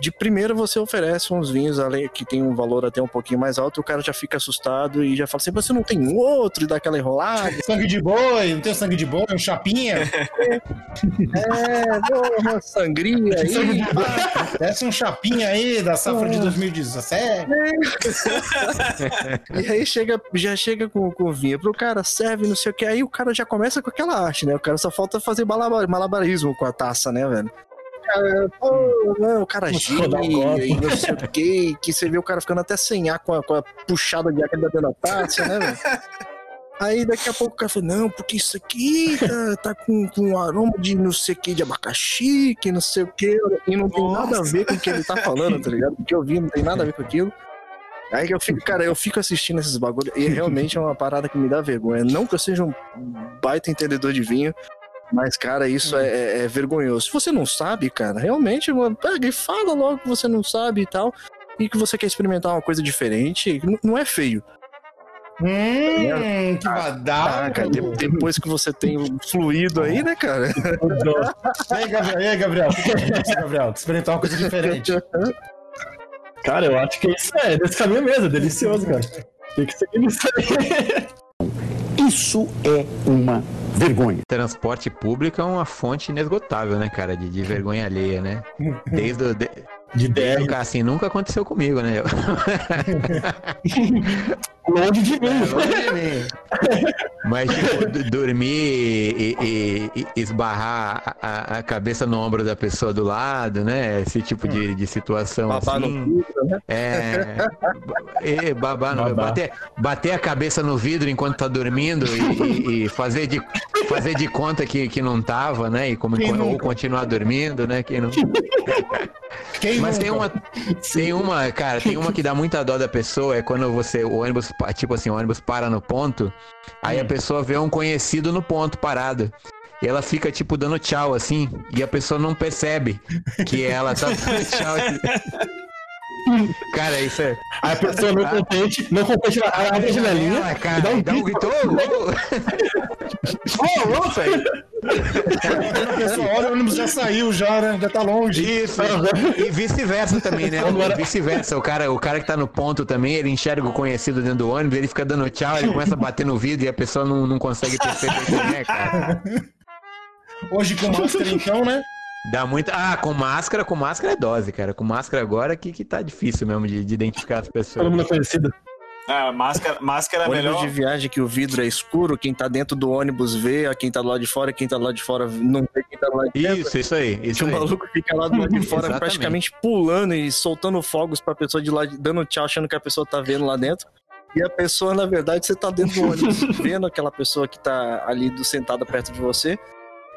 S6: de primeira você oferece uns vinhos que tem um valor até um pouquinho mais alto, o cara já fica assustado e já fala assim: você não tem outro e dá aquela enrolada. (laughs)
S4: Sangue de boi, não tem sangue de boi, um chapinha. (laughs)
S6: É, uma sangria aí.
S4: Sangue de boi. Desce um chapinha aí da safra de 2017. (laughs)
S6: E aí chega, já chega com, com o vinho pro cara, serve, não sei o que. Aí o cara já começa com aquela arte, né? O cara só falta fazer malabar- malabarismo com a taça, né, velho? Cara, pô, não, o cara
S10: Nossa,
S6: gira e não sei o que, que você vê o cara ficando até sem ar com a, com a puxada de ar que ele tá dando a taça, né, velho? Aí daqui a pouco o cara fala, não, porque isso aqui tá, tá com, com um aroma de não sei o que, de abacaxi, que não sei o que, e não tem nada a ver com o que ele tá falando, tá ligado? O que eu vi não tem nada a ver com aquilo. Aí eu fico, cara, eu fico assistindo esses bagulhos e realmente é uma parada que me dá vergonha. Não que eu seja um baita entendedor de vinho, mas, cara, isso é, é- é vergonhoso. Se você não sabe, cara, realmente, mano, pega e fala logo que você não sabe e tal, e que você quer experimentar uma coisa diferente, não é feio.
S4: Hum, que badalo.
S6: Ah, cara, de- depois que você tem o fluido aí, né, cara? (laughs)
S4: E aí, Gabriel? E aí, Gabriel? É isso, Gabriel? Experimentar uma coisa diferente.
S10: Cara, eu acho que isso é desse caminho mesmo, é delicioso, cara. Tem que seguir isso aí.
S11: Isso é uma vergonha.
S7: Transporte público é uma fonte inesgotável, né, cara? De, de vergonha alheia, né? Desde o. De...
S10: De
S7: Desde o assim, nunca aconteceu comigo, né? (laughs)
S10: Longe de mim.
S7: longe de mim. (laughs) Mas, tipo, dormir e, e- e esbarrar a, a- cabeça no ombro da pessoa do lado, né? Esse tipo de, de situação
S6: Babar no
S7: assim.
S6: vidro, né?
S7: É. E babar no,
S10: Babar.
S7: bater, bater a cabeça no vidro enquanto tá dormindo e, e- e fazer, de, fazer de conta que, que não tava, né? E como, ou continuar dormindo, né? Quem não...
S4: Quem
S7: Mas tem
S4: nunca?
S7: uma, tem uma, cara, tem uma que dá muita dó da pessoa, é quando você, o ônibus, tipo assim, o ônibus para no ponto, aí a pessoa vê um conhecido no ponto parado. E ela fica, tipo, dando tchau, assim, e a pessoa não percebe que ela tá dando tchau. (laughs) Cara, isso é.
S10: Aí a pessoa não contente, não contente, ela abre a janelinha
S7: Ela, cara,
S10: dá um
S7: dá um
S10: grito.
S7: grito. ô, aí.
S4: Quando a pessoa olha, o ônibus já saiu, já, né? Já tá longe.
S7: Isso, e vice-versa também, né? Vice-versa. O cara, o cara que tá no ponto também, ele enxerga o conhecido dentro do ônibus, ele fica dando tchau, ele começa a bater no vidro e a pessoa não, não consegue perceber quem é, cara.
S4: Hoje com máscara, então, né?
S7: Dá muita. Ah, com máscara, com máscara é dose, cara. Com máscara agora que, que tá difícil mesmo de, de identificar as
S10: Todo
S7: pessoas.
S10: mundo é conhecido.
S5: Ah, máscara, máscara é melhor.
S6: de viagem que o vidro é escuro, quem tá dentro do ônibus vê, a quem tá do lado de fora, quem tá do lado de fora não vê quem tá do lado de dentro.
S7: Isso, isso aí. Isso
S6: Que o
S7: aí.
S6: maluco fica lá do lado de fora (laughs)
S7: Exatamente.
S6: praticamente pulando e soltando fogos pra pessoa de lá, de- dando tchau, achando que a pessoa tá vendo lá dentro. E a pessoa, na verdade, você tá dentro do ônibus, (laughs) vendo aquela pessoa que tá ali do, sentada perto de você.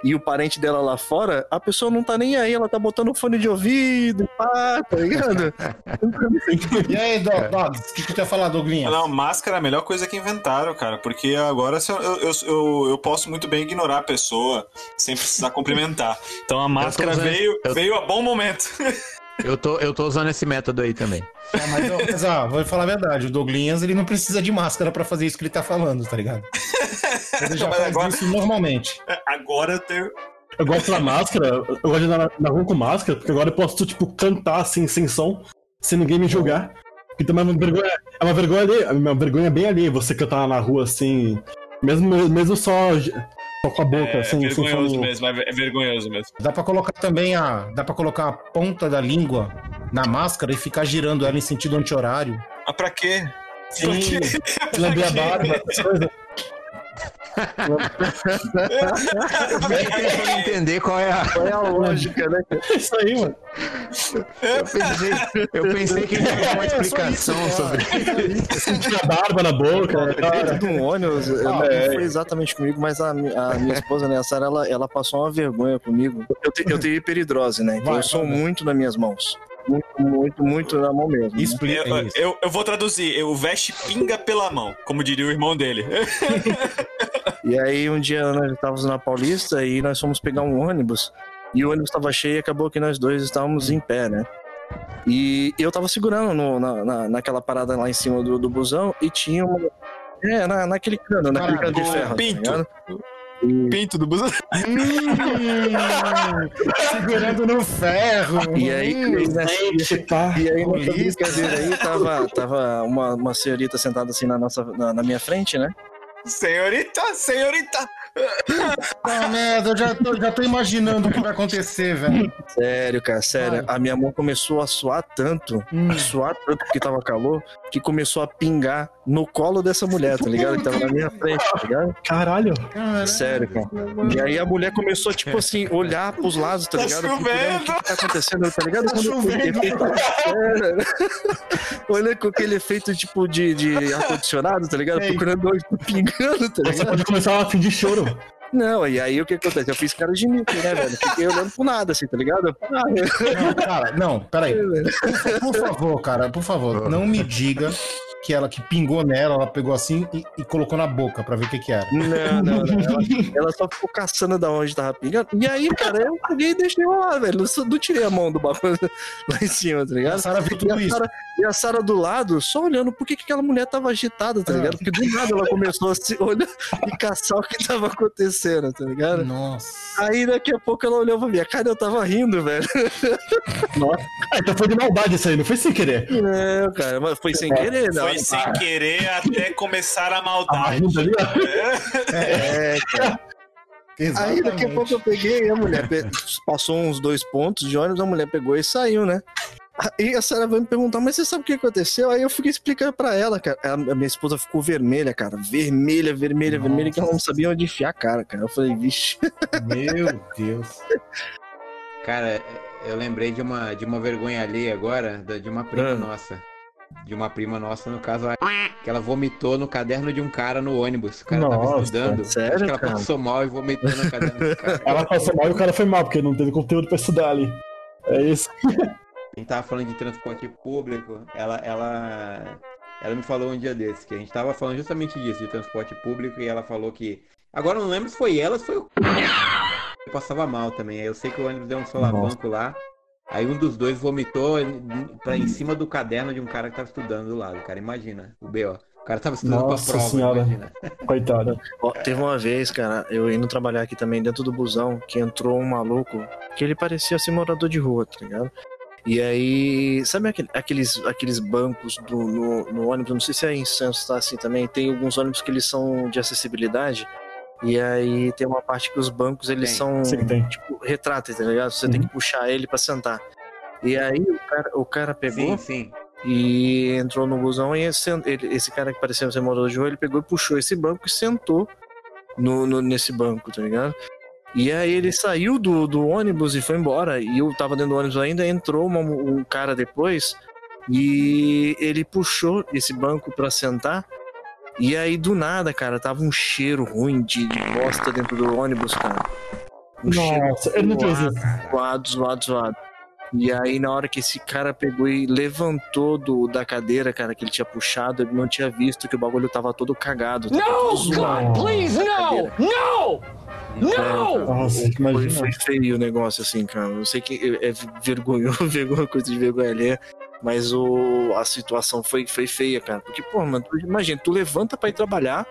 S6: E o parente dela lá fora, a pessoa não tá nem aí, ela tá botando fone de ouvido, pá, tá ligado? (laughs)
S4: E aí, Dog, Dogs, o que, que tu ia falar, Douglinha?
S5: Não, máscara é a melhor coisa que inventaram, cara. Porque agora eu, eu, eu, eu posso muito bem ignorar a pessoa sem precisar (laughs) cumprimentar. Então a máscara
S7: usando-
S5: veio,
S7: eu-
S5: veio a bom momento. (laughs)
S7: Eu tô, eu tô usando esse método aí também.
S4: É, mas, ó, vou falar a verdade, o Douglinhas, ele não precisa de máscara pra fazer isso que ele tá falando, tá ligado? Ele já faz
S5: agora-
S4: isso normalmente.
S5: Agora eu tenho.
S10: Eu gosto da máscara, eu gosto de andar na, rua com máscara, porque agora eu posso, tipo, cantar assim, sem som, sem ninguém me julgar. E também é uma vergonha, é uma vergonha ali, é uma vergonha bem ali, você cantar na rua assim, mesmo, mesmo só, só com a boca,
S5: É,
S10: assim, sem
S5: vergonhoso
S10: som.
S5: mesmo, é é vergonhoso mesmo.
S4: Dá pra colocar também a. Dá pra colocar a ponta da língua na máscara e ficar girando ela em sentido anti-horário.
S5: Ah, pra quê?
S4: Sim,
S5: Pra quê?
S4: lamber a (laughs) barba, essas coisas.
S7: Tentando entender qual é a.
S6: Qual é a lógica, né?
S10: É isso aí, mano.
S7: Eu pensei, eu pensei que tinha uma explicação sobre
S10: Sentir a barba na boca,
S6: Dentro
S10: cara.
S6: de um ônibus, eu-
S10: Ah,
S6: não
S10: é.
S6: foi exatamente comigo, mas a, a minha esposa, né, a Sarah, ela, ela passou uma vergonha comigo. Eu, te- eu tenho hiperidrose, né? Então
S4: Vai,
S6: eu sou muito nas minhas mãos. Muito, muito, muito na mão mesmo. né?
S4: Explica
S5: Eu,
S4: isso.
S5: eu, eu vou traduzir. O veste pinga pela mão, como diria o irmão dele. (laughs)
S6: E aí um dia nós estávamos na Paulista e nós fomos pegar um ônibus. E o ônibus estava cheio e acabou que nós dois estávamos em pé, né? E eu tava segurando no- na, na- naquela parada lá em cima do, do busão e tinha uma. É, na, naquele cano, naquele cano de ferro. tá
S5: pinto.
S6: ligado? (laughs)
S5: Pinto do busão. (laughs)
S4: Segurando no ferro.
S6: E aí,
S4: Hum,
S6: nessa-
S10: Gente, tá.
S6: E aí,
S4: Polícia.
S6: brincadeira aí, tava, tava uma, uma senhorita sentada assim na, nossa, na, na minha frente, né?
S5: Senhorita, senhorita.
S4: Tá merda, eu já tô, já tô imaginando o que vai acontecer, velho.
S6: Sério, cara, sério.
S4: Vai.
S6: A minha mão começou a suar tanto,
S4: Hum.
S6: a suar tanto porque tava calor, que começou a pingar no colo dessa mulher, tá ligado? Que tava na minha frente, tá ligado?
S10: Caralho.
S6: Sério, cara. E aí a mulher começou, tipo assim, olhar pros lados, tá
S5: Tá
S6: ligado?
S5: chovendo.
S6: Procurando O que, tá acontecendo, tá ligado?
S4: Tá chovendo.
S6: É. (laughs) Olha com aquele efeito tipo de, de ar-condicionado, tá ligado?
S4: Ei.
S6: Procurando onde tá pingando, tá
S10: Você
S6: ligado?
S10: pode começar a fim de choro.
S6: Não, e aí o que acontece? Eu fiz cara de mico, né, velho? Fiquei olhando pro nada, assim, tá ligado? Ah,
S4: Não, cara, não, peraí. Por, (laughs) por favor, cara, por favor, não me diga que ela que pingou nela, ela pegou assim e, e colocou na boca pra ver o que que era.
S6: Não, não, não. Ela, ela só ficou caçando da onde tava pingando. E aí, cara, eu peguei e deixei lá, velho. Não, não tirei a mão do bagulho (laughs) lá em cima, tá ligado?
S4: A Sarah viu
S6: E
S4: tudo
S6: a
S4: isso.
S6: Sarah- E a Sara do lado, só olhando por que que aquela mulher tava agitada, tá ligado? Porque do nada ela começou a se olhar e caçar o que tava acontecendo, tá ligado?
S4: Nossa.
S6: Aí daqui a pouco ela olhou pra minha cara e eu tava rindo, velho.
S10: Nossa. Ah, então foi de maldade isso aí, não foi sem querer.
S6: Não, cara, mas foi sem querer, não.
S5: Foi sem querer até começar a maldade.
S10: Rindo ali, ó.
S6: É, cara. Aí daqui a pouco eu peguei, a mulher passou uns dois pontos de ônibus, a mulher pegou e saiu, né? Aí a Sarah vai me perguntar, mas você sabe o que aconteceu? Aí eu fiquei explicando pra ela, cara. A a minha esposa ficou vermelha, cara. Vermelha, vermelha, vermelha, que ela não sabia onde enfiar a cara, cara. Eu falei, vixe.
S4: Meu Deus.
S7: Cara, eu lembrei de uma, de uma vergonha alheia agora, de uma prima
S6: Ah.
S7: nossa. De uma prima nossa, no caso, que ela vomitou no caderno de um cara no ônibus. O cara tava
S10: Nossa,
S7: estudando.
S6: sério,
S7: acho que ela
S6: cara?
S7: passou mal e vomitou no caderno do cara. (laughs)
S10: Ela passou mal e o cara foi mal, porque não teve conteúdo pra estudar ali. É isso.
S7: A gente tava falando de transporte público, ela, ela, ela me falou um dia desse, que a gente tava falando justamente disso, de transporte público, e ela falou que. Agora eu não lembro se foi ela se foi o. Eu passava mal também. Eu sei que o ônibus deu um solavanco lá. Aí um dos dois vomitou em- pra em cima do caderno de um cara que tava estudando do lado. Cara, imagina, o B.O. O cara tava estudando
S10: Nossa
S7: pra prova,
S10: senhora.
S7: imagina. (laughs)
S10: Coitada.
S6: Ó, teve uma vez, cara, eu indo trabalhar aqui também dentro do busão, que entrou um maluco que ele parecia ser morador de rua, tá ligado? E aí, sabe aquele- aqueles, aqueles bancos do, no, no ônibus? Não sei se é em Santos tá assim também. Tem alguns ônibus que eles são de acessibilidade. E aí tem uma parte que os bancos eles
S7: Tem.
S6: são
S10: Sim, tem.
S6: tipo retráteis, tá ligado? Você tem que puxar ele pra sentar. E aí o cara, o cara pegou
S7: Sim, sim.
S6: e entrou no busão e esse, ele- esse cara que parecia ser morador de rua, ele pegou e puxou esse banco e sentou no, no- nesse banco, tá ligado? E aí ele saiu do, do ônibus e foi embora. E eu tava dentro do ônibus ainda, entrou uma- um cara depois e ele puxou esse banco pra sentar. E aí do nada, cara, tava um cheiro ruim de, de bosta dentro do ônibus, cara. Um
S10: Nossa, ele não fez isso.
S6: zoado, zoado, zoado. E aí, na hora que esse cara pegou e levantou do, da cadeira, cara, que ele tinha puxado, ele não tinha visto que o bagulho tava todo cagado. Tava todo zoado.
S11: please, no! No!
S6: Então,
S10: Nossa,
S6: foi,
S10: imagina.
S6: foi feio o negócio, assim, cara. Eu sei que é vergonhoso, (laughs) vergonha, coisa de vergonha alheia, mas o, a situação foi, foi feia, cara. Porque, pô, mano, tu, imagina, tu levanta pra ir trabalhar,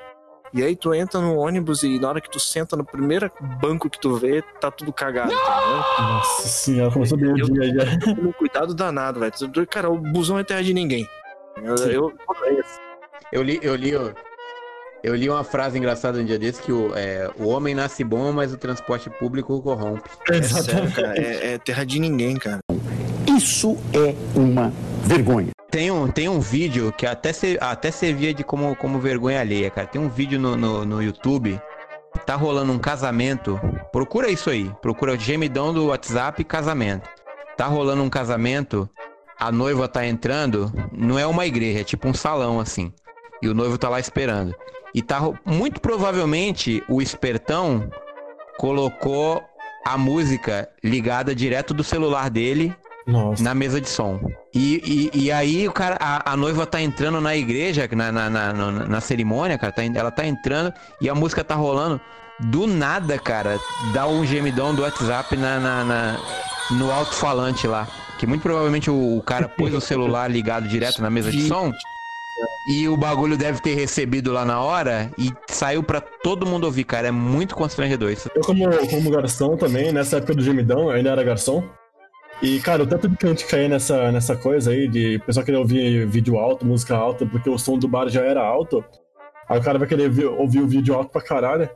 S6: e aí tu entra no ônibus e na hora que tu senta no primeiro banco que tu vê, tá tudo cagado. entendeu?
S10: Nossa senhora, começou bem o
S6: Eu-
S10: dia já.
S6: Um cuidado danado, velho. Cara, o busão é terra de ninguém. Eu, eu-
S7: Eu li, eu li, ó, eu li uma frase engraçada um dia desse que o, é, o homem nasce bom, mas o transporte público corrompe.
S6: é sério, cara. É, é terra de ninguém, cara.
S11: Isso é uma vergonha.
S7: Tem um, tem um vídeo que até, até servia de como, como vergonha alheia, cara. Tem um vídeo no, no, no YouTube. Tá rolando um casamento. Procura isso aí. Procura gemidão do WhatsApp casamento. Tá rolando um casamento. A noiva tá entrando. Não é uma igreja, é tipo um salão assim. E o noivo tá lá esperando. E tá muito provavelmente o espertão colocou a música ligada direto do celular dele
S10: Nossa.
S7: na mesa de som. E, e, e aí o cara, a, a noiva tá entrando na igreja, na, na, na, na- cerimônia, cara, tá ela tá entrando e a música tá rolando. Do nada, cara, dá um gemidão do WhatsApp na, na, na- no alto-falante lá. Que muito provavelmente o, o cara pôs o celular ligado direto na mesa de som. E o bagulho deve ter recebido lá na hora e saiu pra todo mundo ouvir, cara. É muito constrangedor isso.
S10: Eu, como, como garçom também, nessa época do gemidão, eu ainda era garçom. E, cara, o tanto de cliente cair nessa, nessa coisa aí, de o pessoal querer ouvir vídeo alto, música alta, porque o som do bar já era alto. Aí o cara vai querer vi- ouvir o vídeo alto pra caralho.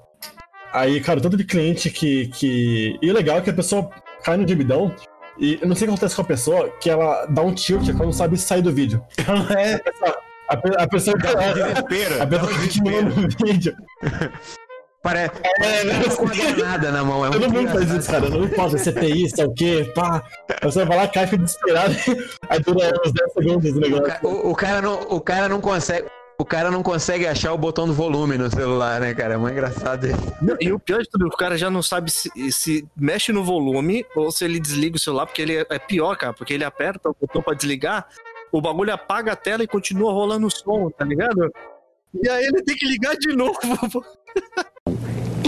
S10: Aí, cara, o tanto de cliente que. que... E o legal é que a pessoa cai no gemidão. E eu não sei o que acontece com a pessoa, que ela dá um tilt, ela não sabe sair do vídeo. (laughs)
S4: É,
S10: A, pe- a pessoa
S7: um (laughs) desespero.
S10: A pessoa continua no vídeo. (laughs)
S7: Parece
S10: É,
S7: parece com uma granada na mão. É
S10: Todo
S7: muito
S10: mundo faz
S7: engraçado.
S10: isso, cara. Não importa se é TI, se é o quê, pá. Pessoa vai lá, cai, fica desesperado. Aí dura uns 10 segundos o negócio.
S7: o- o cara não, o cara não consegue. O cara não consegue achar o botão do volume no celular, né, cara? É muito engraçado isso.
S6: Não, E o pior de tudo, o cara já não sabe se, se mexe no volume ou se ele desliga o celular, porque ele é, é pior, cara, porque ele aperta o botão pra desligar, o bagulho apaga a tela e continua rolando o som, tá ligado? E aí ele tem que ligar de novo.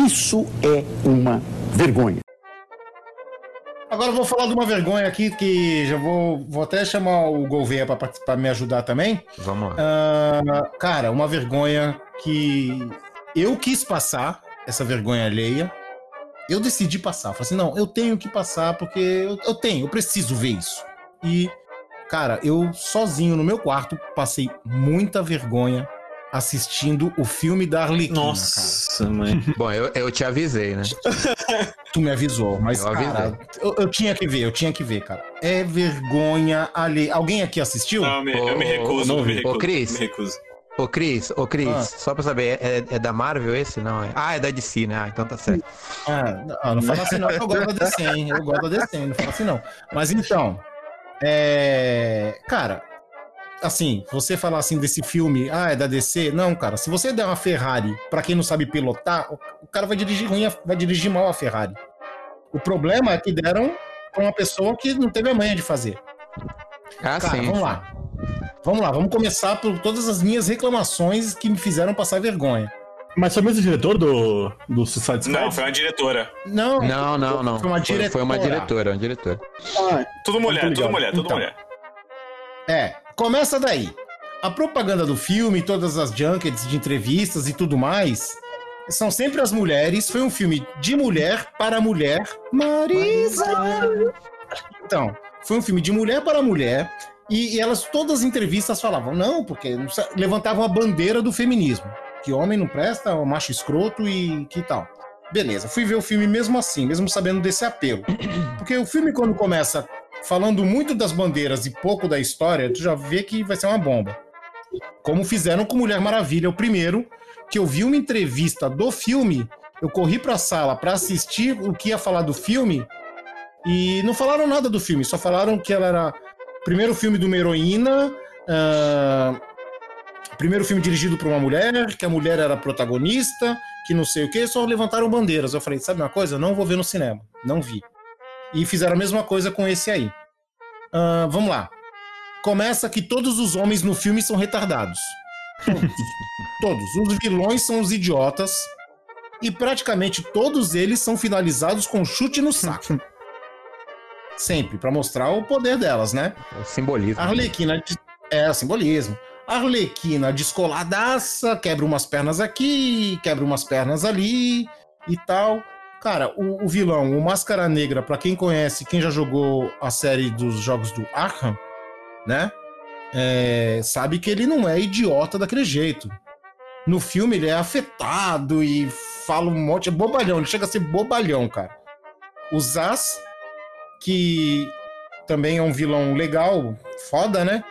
S11: Isso é uma vergonha.
S4: Agora eu vou falar de uma vergonha aqui que já vou, vou até chamar o Gouveia pra, pra me ajudar também.
S7: Vamos lá.
S4: Ah, cara, uma vergonha que eu quis passar, essa vergonha alheia. Eu decidi passar. Falei assim, não, eu tenho que passar porque eu, eu tenho, eu preciso ver isso. E, cara, eu sozinho no meu quarto passei muita vergonha assistindo o filme da Arlequina,
S6: Nossa, mãe. (laughs)
S7: Bom, eu, eu te avisei, né? (laughs)
S4: Tu me avisou, mas,
S7: Eu
S4: cara, eu, eu tinha que ver, eu tinha que ver, cara. É vergonha alheia. Alguém aqui assistiu?
S5: Não, eu me, eu me recuso,
S7: Ô,
S5: eu me
S7: ô,
S5: recuso.
S7: Cris.
S5: me recuso.
S7: Ô, Cris, ô, Cris,
S4: Ah.
S7: só pra saber, é, é da Marvel esse? Não, é? Ah, é da DC, né? Ah, então tá certo.
S4: Ah, não, não fala assim não, que eu gosto da DC, hein? Eu gosto da DC, não fala assim não. Mas então, é... Cara, assim, você falar assim desse filme, ah, é da DC? Não, cara, se você der uma Ferrari pra quem não sabe pilotar, o o cara vai dirigir ruim, vai dirigir mal a Ferrari. O problema é que deram pra uma pessoa que não teve a manha de fazer.
S7: Ah,
S4: Cara,
S7: sim.
S4: vamos lá. Vamos lá, vamos começar por todas as minhas reclamações que me fizeram passar vergonha.
S10: Mas foi o mesmo diretor do, do Suicide Squad?
S5: Não, foi uma diretora.
S4: Não,
S7: Não, não, não.
S4: Foi uma
S7: Foi, foi uma
S4: diretora.
S7: diretora, uma diretora.
S10: Ah,
S5: Tudo mulher, tudo mulher, tudo
S4: Então.
S5: mulher.
S4: É, começa daí. A propaganda do filme, todas as junkets de entrevistas e tudo mais, são sempre as mulheres. Foi um filme de mulher para mulher. Marisa! Então, foi um filme de mulher para mulher. E, e elas, todas as entrevistas falavam, não, porque levantavam a bandeira do feminismo. Que homem não presta, é um macho escroto e que tal. Beleza, fui ver o filme mesmo assim, mesmo sabendo desse apelo. Porque o filme, quando começa falando muito das bandeiras e pouco da história, tu já vê que vai ser uma bomba. Como fizeram com Mulher Maravilha, o primeiro, que eu vi uma entrevista do filme, eu corri pra sala pra assistir o que ia falar do filme e não falaram nada do filme, só falaram que ela era o primeiro filme de uma heroína, ah, primeiro filme dirigido por uma mulher, que a mulher era a protagonista, que não sei o que, só levantaram bandeiras. Eu falei, sabe uma coisa? Não vou ver no cinema. Não vi. E fizeram a mesma coisa com esse aí. Ah, vamos lá. Começa que todos os homens no filme são retardados. Todos. (laughs) todos. Os vilões são os idiotas. E praticamente todos eles são finalizados com chute no saco. (laughs) Sempre, pra mostrar o poder delas, né?
S7: O simbolismo.
S4: A Arlequina é o simbolismo. A Arlequina descoladaça, quebra umas pernas aqui, quebra umas pernas ali e tal. Cara, o, o vilão, o Máscara Negra, pra quem conhece, quem já jogou a série dos jogos do Arkham, né? É, sabe que ele não é idiota daquele jeito. No filme ele é afetado e fala um monte, é bobalhão, ele chega a ser bobalhão, cara. O Zaz, que também é um vilão legal, foda, né?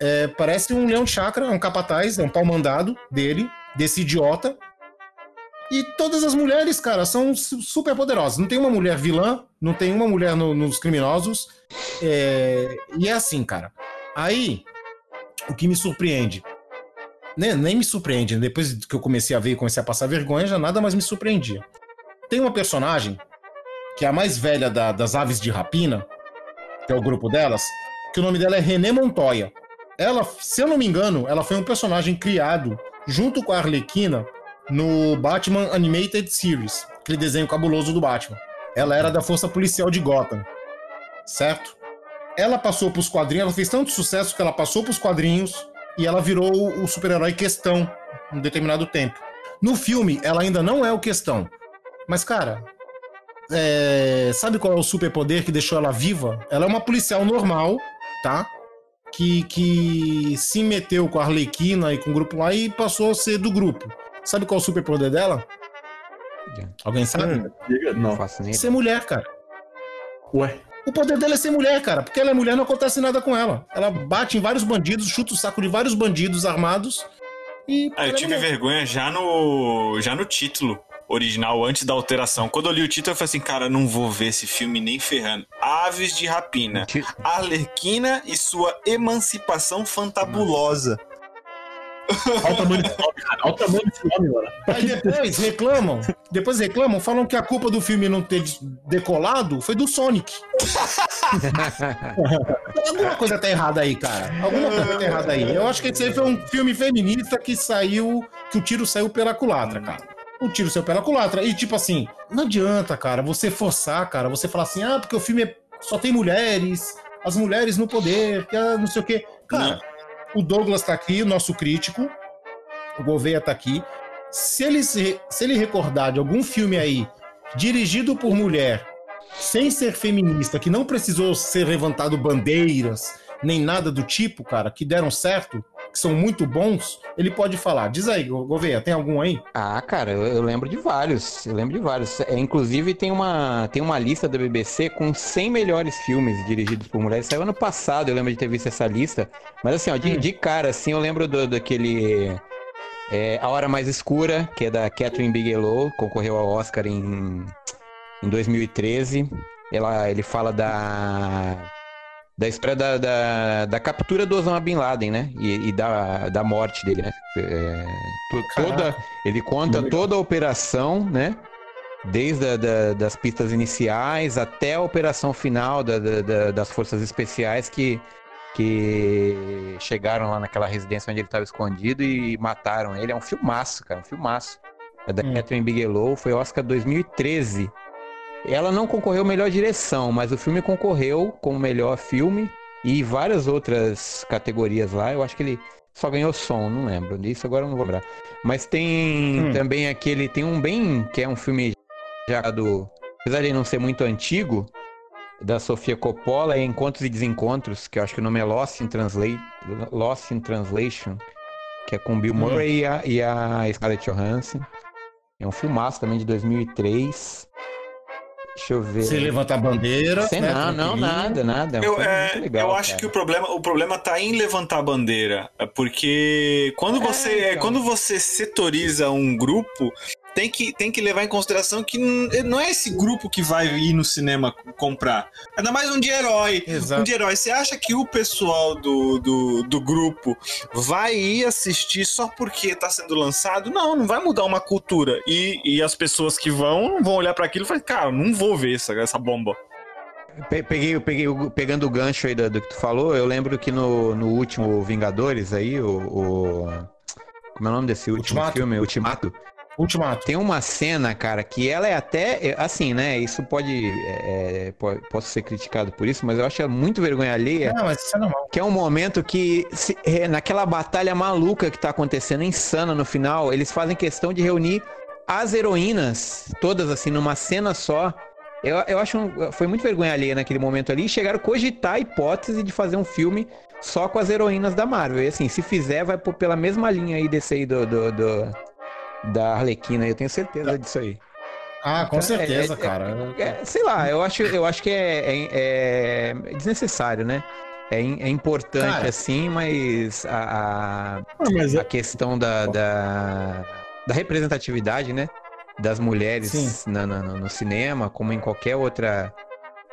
S4: É, parece um leão chakra, é um capataz, é um pau mandado dele, desse idiota. E todas as mulheres, cara, são su- super poderosas. Não tem uma mulher vilã, não tem uma mulher no- nos criminosos. É, e é assim, cara. Aí, o que me surpreende. né, nem me surpreende, né? depois que eu comecei a ver e comecei a passar vergonha, já nada mais me surpreendia. Tem uma personagem, que é a mais velha da- das aves de rapina, que é o grupo delas, que o nome dela é René Montoya. Ela, se eu não me engano, ela foi um personagem criado junto com a Arlequina no Batman Animated Series, aquele desenho cabuloso do Batman. Ela era da Força Policial de Gotham, certo? Ela passou pros quadrinhos, ela fez tanto sucesso que ela passou pros quadrinhos e ela virou o super-herói questão em um determinado tempo. No filme, ela ainda não é o questão. Mas, cara, é, sabe qual é o superpoder que deixou ela viva? Ela é uma policial normal, tá? Que, que se meteu com a Arlequina e com o grupo lá e passou a ser do grupo. Sabe qual é o superpoder dela? Alguém sabe?
S10: Diga, não.
S7: faço nem
S4: Ser mulher, cara.
S10: Ué.
S4: O poder dela é ser mulher, cara. Porque ela é mulher, não acontece nada com ela. Ela bate em vários bandidos, chuta o saco de vários bandidos armados. E.
S5: Ah, eu tive vergonha já no já no título original, antes da alteração. Quando eu li o título, eu falei assim, cara, não vou ver esse filme nem ferrando. Aves de Rapina. Arlequina e sua emancipação fantabulosa.
S10: Olha o tamanho desse nome, cara. Olha o tamanho desse nome, mano.
S4: Aí depois reclamam, depois reclamam, falam que a culpa do filme não ter decolado foi do Sonic. (laughs) Alguma coisa tá errada aí, cara. Alguma coisa tá errada aí. Eu acho que esse aí foi um filme feminista que saiu, que o tiro saiu pela culatra, cara. O tiro saiu pela culatra. E tipo assim, não adianta, cara, você forçar, cara, você falar assim, ah, porque o filme é- só tem mulheres, as mulheres no poder, que ah, não sei o quê. Cara, o Douglas tá aqui, o nosso crítico, o Gouveia tá aqui. Se ele, se, se ele recordar de algum filme aí, dirigido por mulher, sem ser feminista, que não precisou ser levantado bandeiras, nem nada do tipo, cara, que deram certo, que são muito bons, ele pode falar. Diz aí, Go- Gouveia, tem algum aí?
S7: Ah, cara, eu, eu lembro de vários. Eu lembro de vários. É, inclusive, tem uma, tem uma lista da BBC com 100 melhores filmes dirigidos por mulheres. Saiu ano passado, eu lembro de ter visto essa lista. Mas assim, ó, de, de cara, assim, eu lembro do, daquele. é, A Hora Mais Escura, que é da Catherine Bigelow, concorreu ao Oscar em, em 2013. Ela, ele fala da da história da, da, da captura do Osama Bin Laden, né? E, e da, da morte dele, né? É, to- toda, ele conta toda a operação, né? Desde a, da- das pistas iniciais até a operação final da- da- da- das forças especiais que, que chegaram lá naquela residência onde ele estava escondido e mataram ele. É um filmaço, cara, um filmaço. É da Catherine Bigelow, foi Oscar 2013. Ela não concorreu melhor direção, mas o filme concorreu como melhor filme e várias outras categorias lá. Eu acho que ele só ganhou som, não lembro disso, agora eu não vou lembrar. Mas tem
S4: Hum.
S7: também aquele, tem um bem, que é um filme já do, apesar de não ser muito antigo, da Sofia Coppola, é Encontros e Desencontros, que eu acho que o nome é Lost in, Translate, Lost in Translation, que é com Bill
S4: Hum.
S7: Murray e, a, e a Scarlett Johansson. É um filmaço também de 2003. Deixa eu ver.
S4: Sem levantar bandeira.
S7: Sem
S4: né,
S7: não, não, nada, nada. É
S5: Eu, é,
S7: legal,
S5: eu acho
S7: cara.
S5: que o problema, o problema tá em levantar a bandeira. É Porque quando você,
S7: então.
S5: quando você setoriza um grupo, tem que, tem que levar em consideração que n- não é esse grupo que vai ir no cinema comprar. Ainda mais um de herói.
S4: Exato.
S5: Um de herói. Você acha que o pessoal do, do, do grupo vai ir assistir só porque tá sendo lançado? Não, não vai mudar uma cultura. E, e as pessoas que vão vão olhar para aquilo e falar, cara, não vou ver essa, essa bomba.
S7: Pe- Peguei, peguei, pegando o gancho aí do, do que tu falou, eu lembro que no, no último Vingadores aí, o, o- Como é o nome desse último
S4: Ultimato.
S7: filme? Ultimato.
S4: Ultimato.
S7: Tem uma cena, cara, que ela é até. é, Assim, né? Isso pode. é, é, po- posso ser criticado por isso, mas eu acho muito vergonha alheia.
S4: Não, mas isso é normal.
S7: Que é um momento que, se- é, naquela batalha maluca que tá acontecendo, insana no final, eles fazem questão de reunir as heroínas, todas assim, numa cena só. Eu, eu acho. um- foi muito vergonha alheia naquele momento ali. E chegaram a cogitar a hipótese de fazer um filme só com as heroínas da Marvel. E assim, se fizer, vai pela mesma linha aí desse aí do. do- do- da Arlequina, eu tenho certeza disso aí.
S4: Ah, com
S7: É,
S4: certeza,
S7: é,
S4: cara.
S7: É, sei lá, eu acho, eu acho que é, é- é desnecessário, né? É, im- é importante
S4: Cara.
S7: assim, mas a, a,
S10: Ah,
S7: a questão da, da, da representatividade, né? Das mulheres na- na- no, no cinema, como em qualquer outra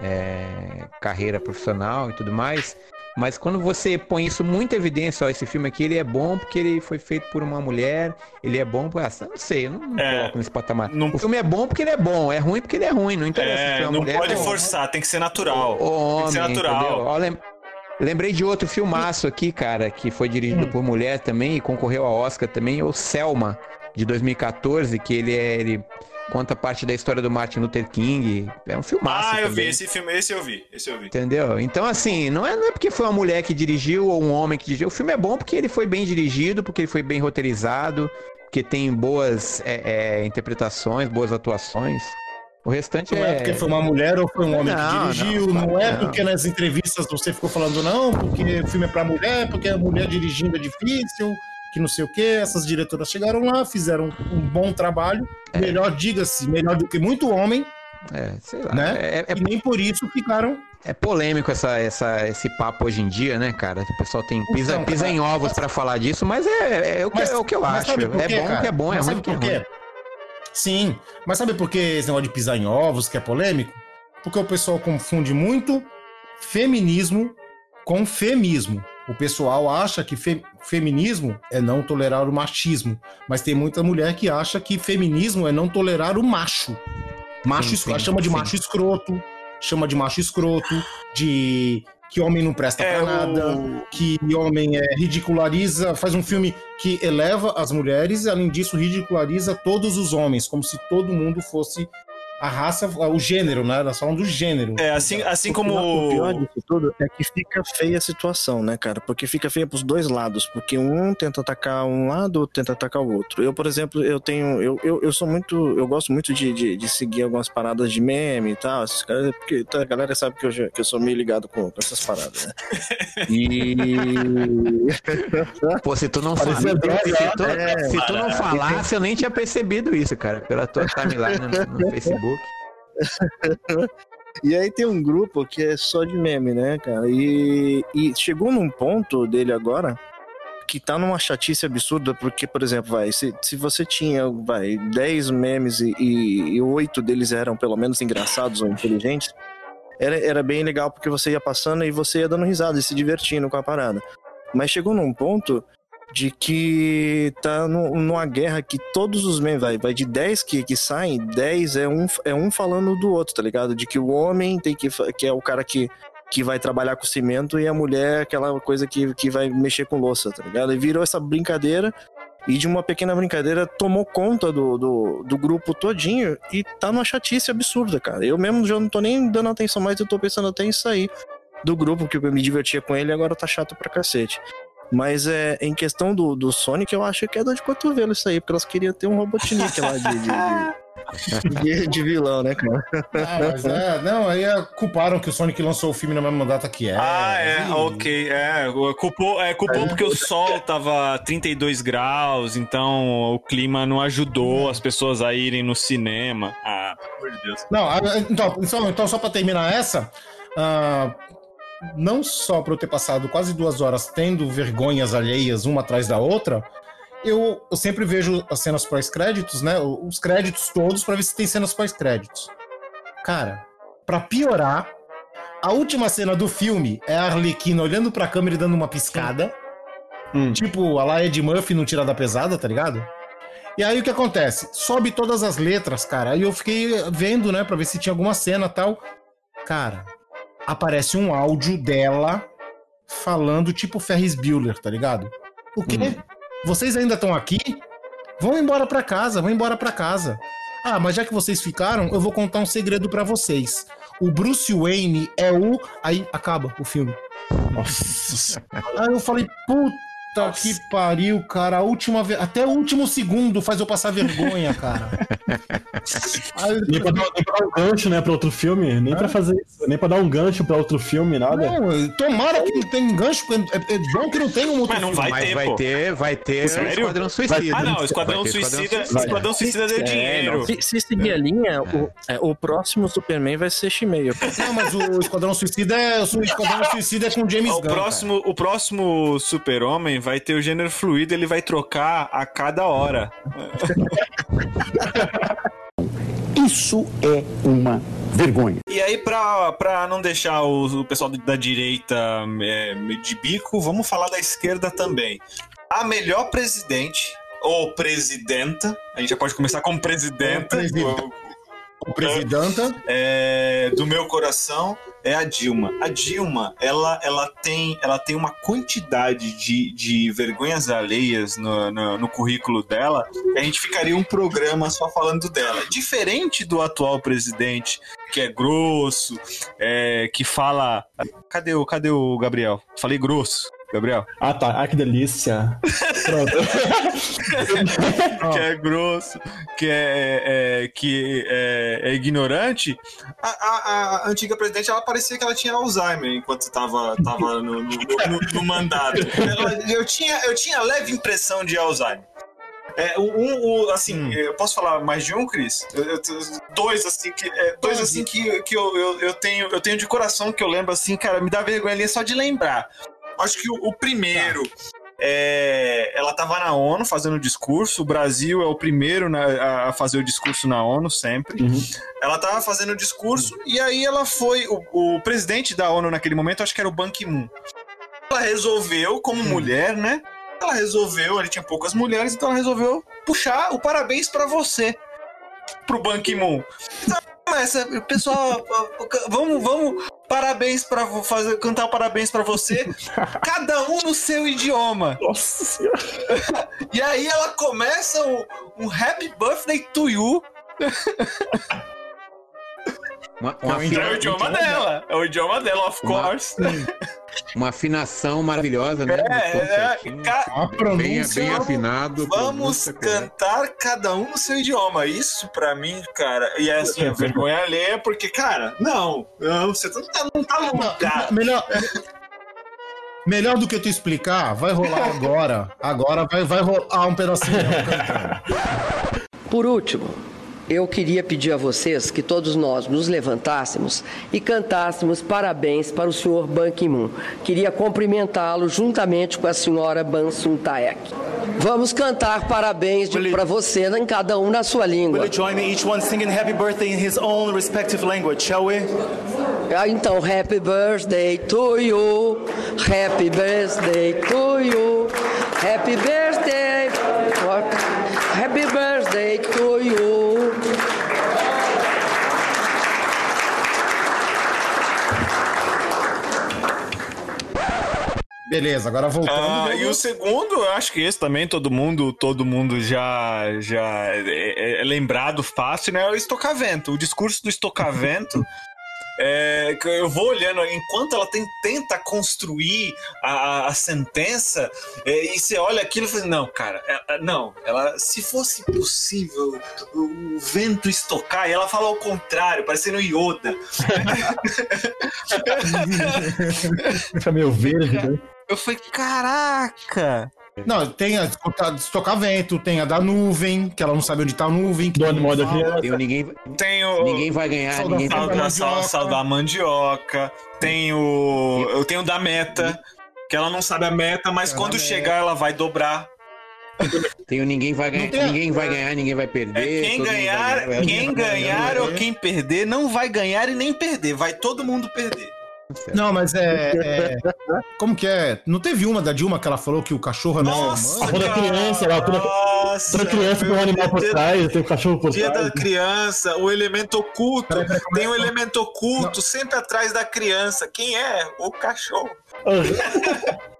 S7: é, carreira profissional e tudo mais. Mas quando você põe isso muito em evidência, ó, esse filme aqui ele é bom porque ele foi feito por uma mulher, ele é bom por. Ah, eu não sei, eu não
S5: É,
S7: coloco nesse patamar.
S5: não-
S7: O filme é bom porque ele é bom, é ruim porque ele é ruim, não interessa se
S5: É,
S7: uma
S5: não
S7: mulher
S5: pode
S7: ou-
S5: forçar, tem que ser natural.
S7: o
S5: tem que
S7: homem,
S5: ser natural.
S7: Ó, lem- Lembrei de outro filmaço aqui, cara, que foi dirigido por mulher também e concorreu ao Oscar também, o Selma, de 2014, que ele é. Ele conta parte da história do Martin Luther King. É um filmaço.
S5: Ah, eu
S7: também.
S5: vi esse filme, esse eu vi, esse eu vi.
S7: Entendeu? Então, assim, não é, não é porque foi uma mulher que dirigiu ou um homem que dirigiu. O filme é bom porque ele foi bem dirigido, porque ele foi bem roteirizado, porque tem boas é, é, interpretações, boas atuações. O restante
S4: Não
S7: é.
S4: é porque foi uma mulher ou foi um homem
S7: Não,
S4: que dirigiu,
S7: não,
S4: não, é
S7: não.
S4: porque nas entrevistas você ficou falando, não, porque o filme é pra mulher, porque a mulher dirigindo é difícil, que não sei o quê. Essas diretoras chegaram lá, fizeram um bom trabalho, melhor, diga-se, melhor do que muito homem,
S7: É, sei lá.
S4: né?
S7: É, é-
S4: e nem por isso ficaram.
S7: é polêmico essa, essa, esse papo hoje em dia, né, cara? O pessoal tem pisa,
S4: Então,
S7: pisa
S4: cara,
S7: em ovos pra falar disso, mas é, é o, que,
S4: Mas-
S7: é o que eu
S4: mas
S7: acho.
S4: por
S7: É
S4: quê,
S7: bom
S4: cara?
S7: que é bom, é
S4: Mas
S7: ruim
S4: sabe
S7: que é
S4: por quê?
S7: ruim.
S4: Sim, mas sabe por que esse negócio de pisar em ovos que é polêmico? Porque o pessoal confunde muito feminismo com femismo. O pessoal acha que fe- feminismo é não tolerar o machismo, mas tem muita mulher que acha que feminismo é não tolerar o macho. Macho
S7: Sim, sim,
S4: chama de
S7: sim.
S4: macho escroto, chama de macho escroto, de que homem não presta
S5: É,
S4: pra
S5: o-
S4: nada, que homem é, ridiculariza, faz um filme que eleva as mulheres e além disso ridiculariza todos os homens, como se todo mundo fosse a raça, o gênero, né? Elas falam do gênero.
S5: É, assim, assim
S6: O
S5: como.
S6: pior disso tudo é que fica feia a situação, né, cara? Porque fica feia pros dois lados. Porque um tenta atacar um lado, outro tenta atacar o outro. Eu, por exemplo, eu tenho. Eu, eu, eu sou muito. Eu gosto muito de, de, de seguir algumas paradas de meme e tal. Esses caras, porque tá, a galera sabe que eu, que eu sou meio ligado com, com essas paradas, né? E. (laughs)
S7: Pô, se tu não falasse, se tu,
S6: é,
S7: se tu não
S6: cara.
S7: falasse, eu nem tinha percebido isso, cara. Pela tua timeline no, no Facebook. (laughs)
S6: E aí tem um grupo que é só de meme, né, cara? E, e chegou num ponto dele agora que tá numa chatice absurda, porque, por exemplo, vai, se, se você tinha, vai, 10 memes e, e 8 deles eram pelo menos engraçados ou inteligentes, era, era bem legal porque você ia passando e você ia dando risada e se divertindo com a parada. Mas chegou num ponto de que tá no- numa guerra que todos os memes, vai, vai de 10 que, que saem, 10 é um, é um falando do outro, tá ligado? De que o homem tem que, que é o cara que, que vai trabalhar com cimento e a mulher é aquela coisa que, que vai mexer com louça, tá ligado? E virou essa brincadeira e de uma pequena brincadeira tomou conta do, do, do grupo todinho e tá numa chatice absurda, cara. Eu mesmo já não tô nem dando atenção mais, eu tô pensando até em sair do grupo, que eu me divertia com ele e agora tá chato pra cacete. Mas é, em questão do, do Sonic, eu acho que é dor de cotovelo isso aí, porque elas queriam ter um Robotnik lá de, de, de, de vilão, né, cara?
S4: Ah, mas é, não, aí é, culparam que o Sonic lançou o filme na mesma data que é.
S5: Ah, é, ok. É, culpou, é, culpou porque o sol tava 32 graus, então o clima não ajudou as pessoas a irem no cinema. Ah, pelo amor de Deus.
S4: Não, então, então, então só pra terminar essa, ah, não só pra eu ter passado quase duas horas tendo vergonhas alheias uma atrás da outra, eu, eu sempre vejo as cenas pós-créditos, né? Os créditos todos pra ver se tem cenas pós-créditos. Cara, pra piorar, a última cena do filme é a Arlequina olhando pra câmera e dando uma piscada. Tipo, a lá Ed Murphy no Tira da Pesada, tá ligado? E aí o que acontece? Sobe todas as letras, cara. Aí eu fiquei vendo, né, pra ver se tinha alguma cena tal. Cara, aparece um áudio dela falando tipo Ferris Bueller, tá ligado? O quê? Vocês ainda estão aqui? Vão embora pra casa, vão embora pra casa. Ah, mas já que vocês ficaram, eu vou contar um segredo pra vocês. O Bruce Wayne é o. Aí acaba o filme. Nossa. (laughs) Aí eu falei, puta que pariu, cara. A última ve... Até o último segundo faz eu passar vergonha, cara. Aí, (laughs)
S10: Nem pra, dar, nem pra dar um gancho, né, pra outro filme. Nem pra fazer isso. Nem pra dar um gancho pra outro filme, nada.
S4: Não, tomara que não tenha gancho, porque é, é bom que não tenha um outro
S5: Mas não
S4: filme.
S5: vai
S7: Mas
S5: ter,
S7: vai
S5: pô.
S7: ter, vai ter
S5: Sério?
S7: Esquadrão Suicida.
S5: Ah, não, o Esquadrão
S7: Vai
S5: Suicida,
S7: Suicida.
S5: Esquadrão Suicida deu
S6: É,
S5: dinheiro.
S6: se, se seguir a linha, o, é, o próximo Superman vai ser Shimeia. pô.
S4: Não, mas o Esquadrão Suicida é. O Esquadrão Suicida é com James
S5: O
S4: Gunn.
S5: próximo, o próximo Super-Homem vai ter o gênero fluido, ele vai trocar a cada hora. (laughs)
S11: Isso é uma vergonha.
S5: E aí, pra, pra não deixar o, o pessoal da direita é, de bico, vamos falar da esquerda também. A melhor presidente, ou presidenta, a gente já pode começar como presidenta,
S4: Presidenta. O presidenta.
S5: é, do meu coração é a Dilma. A Dilma, ela, ela, tem, ela tem uma quantidade de, de vergonhas alheias no, no, no currículo dela a gente ficaria um programa só falando dela. Diferente do atual presidente, que é grosso, é, que fala. Cadê o, cadê o Gabriel? Falei grosso. Gabriel?
S10: Ah, tá. Ah, que delícia. Pronto. (laughs)
S5: que é grosso, que é, é- que é, é ignorante. A, a- a antiga presidente, ela parecia que ela tinha Alzheimer enquanto estava tava no, no- no- no mandato. Ela- eu, tinha, eu tinha leve impressão de Alzheimer. É, um, um- assim, eu posso falar mais de um, Cris? Eu- eu- dois, assim, que, é, dois, assim, que, que eu, eu, eu tenho, eu tenho de coração que eu lembro, assim, cara, me dá vergonha ali só de lembrar. Acho que o, o primeiro, é, ela tava na ONU fazendo discurso, o Brasil é o primeiro na- a fazer o discurso na ONU sempre. Ela tava fazendo o discurso e aí ela foi, o, o presidente da ONU naquele momento, acho que era o Ban Ki-moon. Ela resolveu, como mulher, né? ela resolveu, ele tinha poucas mulheres, então ela resolveu puxar o parabéns pra você pro Ban Ki-moon. Então, essa, pessoal, vamos, vamos, parabéns para fazer, cantar parabéns para você, (laughs) cada um no seu idioma.
S10: Nossa senhora. (laughs)
S5: E aí ela começa um, um Happy Birthday to You. (laughs)
S7: Uma,
S5: É o idioma dela, é o idioma dela, of
S7: Uma-
S5: course. (laughs)
S7: Uma afinação maravilhosa, né?
S5: É,
S7: tom
S5: é,
S7: certinho.
S5: ca-
S7: bem, bem afinado.
S5: Vamos
S7: pronúncia
S5: cantar cada um no seu idioma. Isso pra mim, cara, e é assim, a (laughs) vergonha alheia, porque, cara, não, não, você não tá, não tá no lugar.
S4: Melhor, melhor do que tu explicar, vai rolar agora. Agora vai, vai rolar um pedacinho.
S14: Por último, eu queria pedir a vocês que todos nós nos levantássemos e cantássemos parabéns para o senhor Ban Ki-moon. Queria cumprimentá-lo juntamente com a senhora Ban Sun-taek. Vamos cantar parabéns para você, em cada um na sua língua.
S15: Will you join me, each one singing happy birthday in his own respective language, shall we?
S14: Ah, Então, happy birthday to you, happy birthday to you, happy birthday, happy birthday to you.
S4: Beleza, agora voltando.
S5: Ah, e o segundo, eu acho que esse também todo mundo, todo mundo já, já é, é lembrado fácil, né? É o estocavento. O discurso do estocavento. (laughs) É, eu vou olhando, enquanto ela tem- tenta construir a, a- a sentença, é, e você olha aquilo e fala, não, cara, ela- não, ela, se fosse possível o, o vento estocar, e ela fala ao contrário, parecendo Yoda.
S10: Fica (laughs) meio verde, né? (laughs)
S5: Eu falei, caraca!
S4: Não, tem a de estocar vento, tem a da nuvem, que ela não sabe onde tá a nuvem. Que
S10: Do animal da
S4: fala.
S10: criança.
S7: Tem o ninguém,
S5: Tem o.
S7: ninguém vai ganhar,
S4: Sal da
S7: ninguém
S5: Sal
S7: vai
S4: mandioca.
S5: sal, sal da mandioca. Tem o. Eu tenho o da meta. Que ela não sabe a meta, mas
S4: Tem a
S5: quando chegar ela vai dobrar.
S7: Tem o ninguém vai ganhar,
S4: tem-
S7: ninguém vai ganhar, ninguém vai perder.
S5: É quem ganhar,
S7: vai ganhar.
S5: quem ganhar ou quem perder não vai ganhar e nem perder. Vai todo mundo perder.
S4: Não, mas é, é- Como que é? Não teve uma da Dilma que ela falou que o cachorro não é
S5: Nossa,
S10: A toda criança, lá, toda,
S5: Nossa,
S10: toda criança tem um animal por
S5: dia-
S10: trás, tem um cachorro por
S5: Dia
S10: trás.
S5: da criança, o elemento oculto.
S4: Peraí, como
S5: Tem
S4: é-
S5: um elemento oculto sempre atrás da criança. Quem é? O cachorro. (laughs)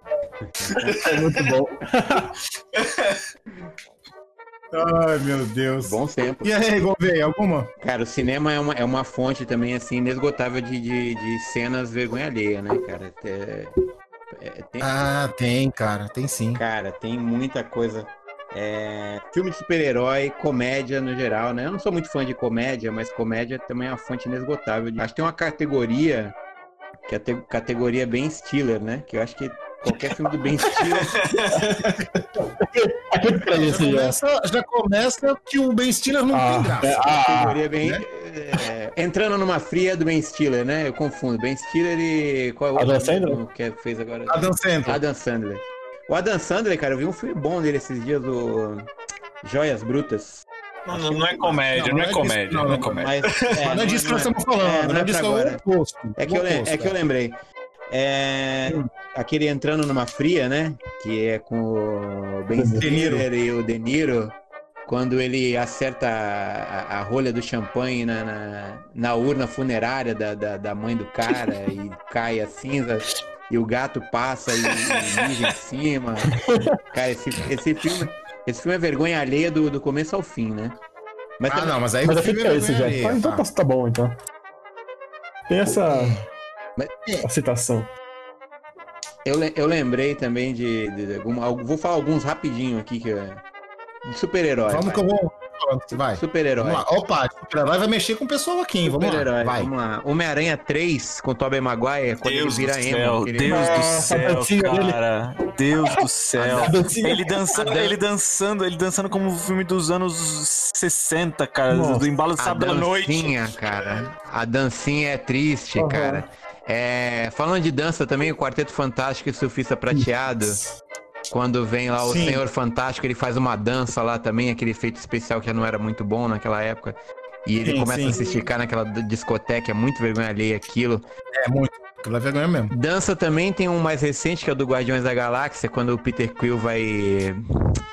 S10: É muito bom. (laughs)
S4: Ai, meu Deus.
S7: Bom tempo.
S4: E aí, Gouveia, alguma?
S7: Cara, o cinema é uma, é uma fonte também, assim, inesgotável de, de, de cenas vergonha alheia, né, cara? É, é, tem,
S4: Ah, tem, cara, tem sim.
S7: Cara, tem muita coisa. É, filme de super-herói, comédia no geral, né? Eu não sou muito fã de comédia, mas comédia também é uma fonte inesgotável. Acho que tem uma categoria, que é a te- categoria Ben Stiller, né? Que eu acho que qualquer filme do Ben Stiller.
S10: Aqui pra
S4: Já
S10: isso já.
S4: começa, já começa que o Ben Stiller não
S10: Ah,
S4: tem graça.
S10: é, ah,
S7: bem.
S4: né?
S7: é, entrando numa fria do Ben Stiller, né? Eu confundo. Ben Stiller e. Qual é o
S10: Adam Sandler?
S7: que fez agora?
S4: Adam Sandler.
S7: Adam Sandler. O Adam Sandler, cara, eu vi um filme bom dele esses dias, o Joias Brutas.
S5: Não, não, não é comédia, não,
S4: Não,
S5: é
S4: não é
S5: comédia,
S4: disso,
S5: não,
S4: não,
S5: é comédia.
S7: Mas,
S4: Mas não é disso que nós estamos falando, não é disso,
S7: pra
S4: é o
S7: agora.
S4: oposto.
S7: É que, eu, é que eu lembrei. É, aquele entrando numa fria, né? Que é com o Ben. Stiller e o De Niro. Quando ele acerta a, a- a rolha do champanhe na, na, na urna funerária da, da, da mãe do cara e (laughs) cai a cinza e o gato passa e, e mija em cima. Cara, esse, esse filme. Esse filme é vergonha alheia do, do começo ao fim, né? Mas
S4: Ah,
S7: também-
S4: não, mas aí
S10: Mas
S4: o
S10: eu
S4: filme é
S10: esse já. Ah, então
S4: tá.
S10: tá, bom, então. Tem essa
S7: Mas-
S10: a citação.
S7: Eu, eu lembrei também de, de, de alguma, al- vou falar alguns rapidinho aqui que é de super-herói.
S4: Vamos
S7: vai.
S4: que eu vou. Vai.
S7: Super-herói.
S4: Vamos lá. Opa, super-herói vai mexer com o pessoal aqui, hein? Vamos lá.
S7: Super-herói.
S4: Vai.
S7: Vamos lá. Homem-Aranha 3 com Tobey Maguire quando
S5: Deus
S7: ele vira emo. Ele-
S5: Deus do
S10: a
S5: céu, cara. Deus do céu.
S10: A.
S5: Ele dançando, ele dançando, ele dançando como um filme dos anos 60, cara,
S10: Nossa.
S5: do embalo do
S7: A
S5: sábado à noite.
S7: dancinha, cara. A dancinha é triste,
S10: Aham.
S7: cara. É, falando de dança também, o Quarteto Fantástico e o Surfista Prateado. Quando vem lá o
S4: Sim.
S7: Senhor Fantástico, ele faz uma dança lá também, aquele efeito especial que já não era muito bom naquela época. E ele
S4: Sim,
S7: começa
S4: sim.
S7: a se esticar naquela discoteca, é muito vergonha alheia aquilo.
S4: É muito. Aquilo é vergonha mesmo.
S7: Dança também tem um mais recente que é o do Guardiões da Galáxia, quando o Peter Quill vai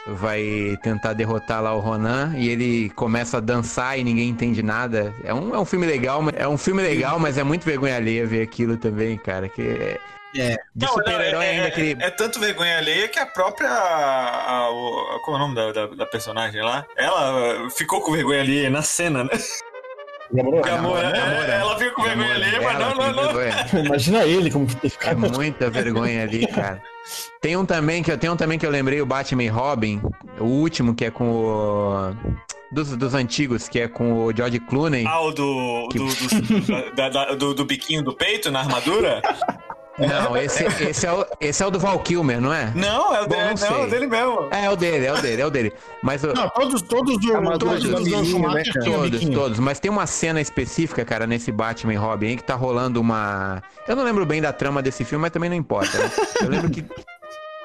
S7: vai tentar derrotar lá o Ronan e ele começa a dançar e ninguém entende nada. É um, é um filme legal, mas- é um filme legal, mas é muito vergonha alheia ver aquilo também, cara. Que é,
S4: É.
S7: de super-herói
S5: é, é-
S7: ainda que ele
S5: é tanto vergonha alheia que a própria. a- a- como é o nome da, da, da personagem lá? Ela ficou com vergonha alheia na cena, né?
S10: Gamora.
S5: Gamora,
S7: Gamora.
S5: é, ela fica com vergonha alheia, mas não, não, não.
S10: Imagina ele como ter
S7: É
S10: ficado.
S7: muita vergonha ali, cara. Tem um também que eu tenho um também que eu lembrei, o Batman e Robin, o último que é com o dos, dos antigos, que é com o George Clooney.
S5: Ah, o do. do, do, (laughs) da- da- do- do biquinho do peito na armadura?
S7: Não, esse, esse, é o, esse é o do Val Kilmer, não é?
S5: Não, é o
S7: Bom,
S5: dele,
S7: não
S5: não, é o dele mesmo.
S7: É, é o dele, é o dele, é o dele. Mas
S4: Não, todos, todos do todos
S6: de
S4: do
S6: né,
S7: Todos, todos. Mas tem uma cena específica, cara, nesse Batman e Robin aí, que tá rolando uma. Eu não lembro bem da trama desse filme, mas também não importa. né? Eu lembro que.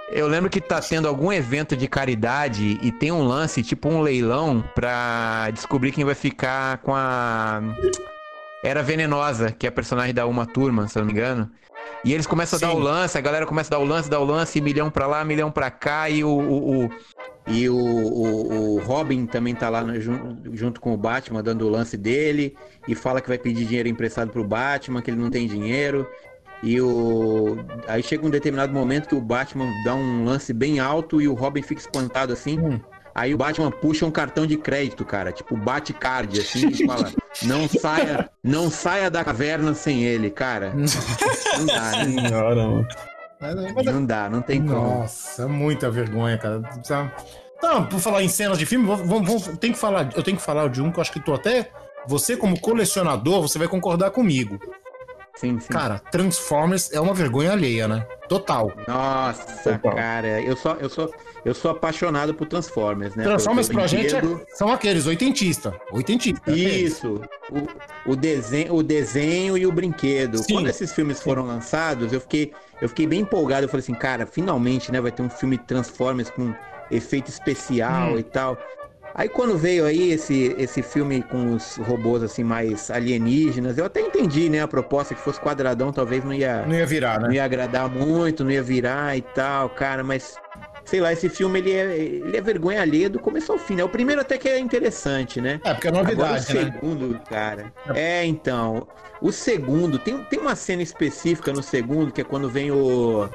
S7: Eu lembro que tá tendo algum evento de caridade e tem um lance, tipo um leilão, pra descobrir quem vai ficar com a. Era Venenosa, que é a personagem da Uma Turma, se eu não me engano. E eles começam a dar
S4: Sim.
S7: o lance, a galera começa a dar o lance, dar o lance, milhão pra lá, milhão pra cá, e o. o- o- e o, o- Robin também tá lá no- jun- junto com o Batman, dando o lance dele, e fala que vai pedir dinheiro emprestado pro Batman, que ele não tem dinheiro. E o. Aí chega um determinado momento que o Batman dá um lance bem alto e o Robin fica espantado assim.
S4: Hum.
S7: Aí o Batman puxa um cartão de crédito, cara, tipo bate card assim e fala: (laughs) "Não saia, não saia da caverna sem ele, cara". Não dá, né?
S10: Senhora, mano.
S4: Mas-
S7: Não dá, não tem como.
S4: Nossa, é muita vergonha, cara. Não, por falar em cenas de filme, vamos, vamos, tem que falar, eu tenho que falar de um que eu acho que tu até. Você, como colecionador, você vai concordar comigo.
S7: Sim, sim.
S4: Cara, Transformers é uma vergonha alheia, né? Total.
S7: Nossa,
S10: Total.
S7: cara, eu sou, eu sou, eu sou apaixonado por Transformers, né?
S4: Transformers pra gente é- são aqueles, oitentista. Oitentista.
S7: Isso, o, o, desenho, o desenho e o brinquedo.
S4: Sim.
S7: Quando esses filmes foram lançados, eu fiquei, eu fiquei bem empolgado. Eu falei assim, cara, finalmente, né, vai ter um filme Transformers com efeito especial
S4: Hum.
S7: e tal. Aí quando veio aí esse, esse filme com os robôs assim mais alienígenas, eu até entendi, né, a proposta que fosse quadradão, talvez não ia
S4: Não ia virar,
S7: não
S4: né?
S7: ia agradar muito, não ia virar e tal, cara, mas sei lá, esse filme ele é, ele é vergonha alheia do começo ao fim, né? O primeiro até que é interessante, né?
S4: É, porque é
S7: Agora o
S4: novidade, né?
S7: segundo, cara. É, então. O segundo, tem, tem uma cena específica no segundo, que é quando vem o.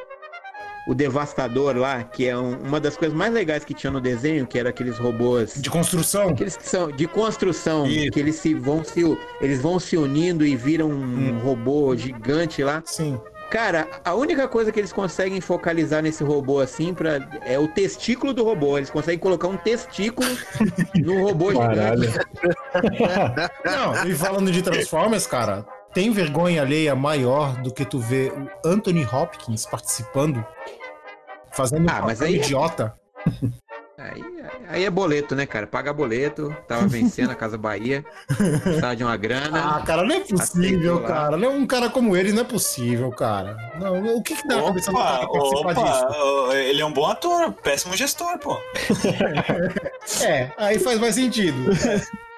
S7: O Devastador lá, que é um- uma das coisas mais legais que tinha no desenho, que era aqueles robôs.
S4: De construção?
S7: Aqueles que são de construção,
S4: Isso.
S7: que eles se vão se eles vão se unindo e viram um robô gigante lá.
S4: Sim.
S7: Cara, a única coisa que eles conseguem focalizar nesse robô assim pra, é o testículo do robô. Eles conseguem colocar um testículo (laughs) no robô
S10: Caralho.
S7: gigante. (laughs)
S4: Não, e falando de Transformers, cara, tem vergonha alheia maior do que tu ver o Anthony Hopkins participando, fazendo
S7: Ah,
S4: um
S7: mas aí-
S4: idiota. (laughs)
S7: Aí, aí é boleto, né, cara? Paga boleto, tava vencendo a Casa Bahia, (laughs) precisava de uma grana.
S4: Ah, cara, não é possível,
S7: Aceitou lá.
S4: cara. Não é Um cara como ele não é possível, cara. Não, o que que dá na cabeça do cara
S5: Opa,
S4: participar disso?
S5: opa, ele é um bom ator, péssimo gestor, pô. (laughs)
S4: É, aí faz mais sentido. (laughs)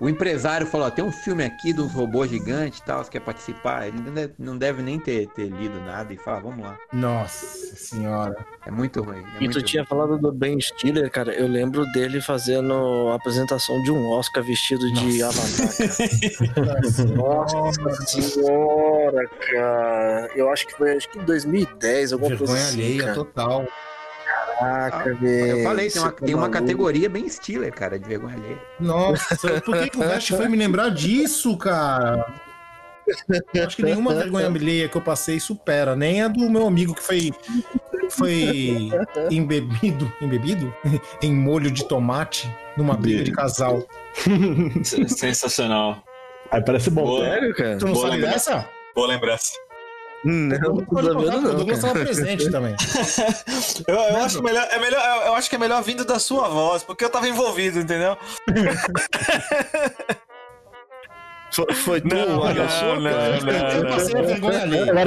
S7: O empresário falou, ó, tem um filme aqui de uns robôs gigantes e tal, você quer participar? Ele não deve, nem ter, ter lido nada e fala, vamos lá.
S4: Nossa senhora.
S7: É muito ruim. É
S6: E
S7: muito
S6: tu tinha
S7: ruim.
S6: falado do Ben Stiller, cara. Eu lembro dele fazendo a apresentação de um Oscar vestido de Avatar. (laughs) Nossa senhora, cara. Eu acho que foi acho que em 2010, alguma coisa
S4: Vergonha
S6: assim.
S4: alheia
S6: cara.
S4: total.
S6: Caraca, velho.
S7: Eu falei, tem uma,
S6: tá
S7: tem uma categoria bem Stiller, cara, de vergonha alheia.
S4: Nossa, por que, que o Vest foi me lembrar disso, cara? Acho que nenhuma vergonha alheia que eu passei supera, nem a do meu amigo que foi, foi embebido, embebido? (laughs) em molho de tomate numa briga de casal. (laughs)
S5: Sensacional.
S10: Aí parece bom.
S5: Boa.
S6: Sério, cara?
S4: Tu não
S5: Boa
S4: sabe
S5: lembrança.
S4: dessa?
S5: Boa lembrança.
S6: Não, (laughs)
S4: Eu
S6: não
S4: o Douglas estava presente também.
S5: Eu, eu acho melhor, é melhor, eu- eu acho que é melhor vindo da sua voz, porque eu tava envolvido, entendeu? (laughs)
S6: Foi, foi tu,
S5: Não,
S6: olha
S5: não,
S6: só,
S5: não, não,
S4: Eu
S5: não.
S4: passei a vergonha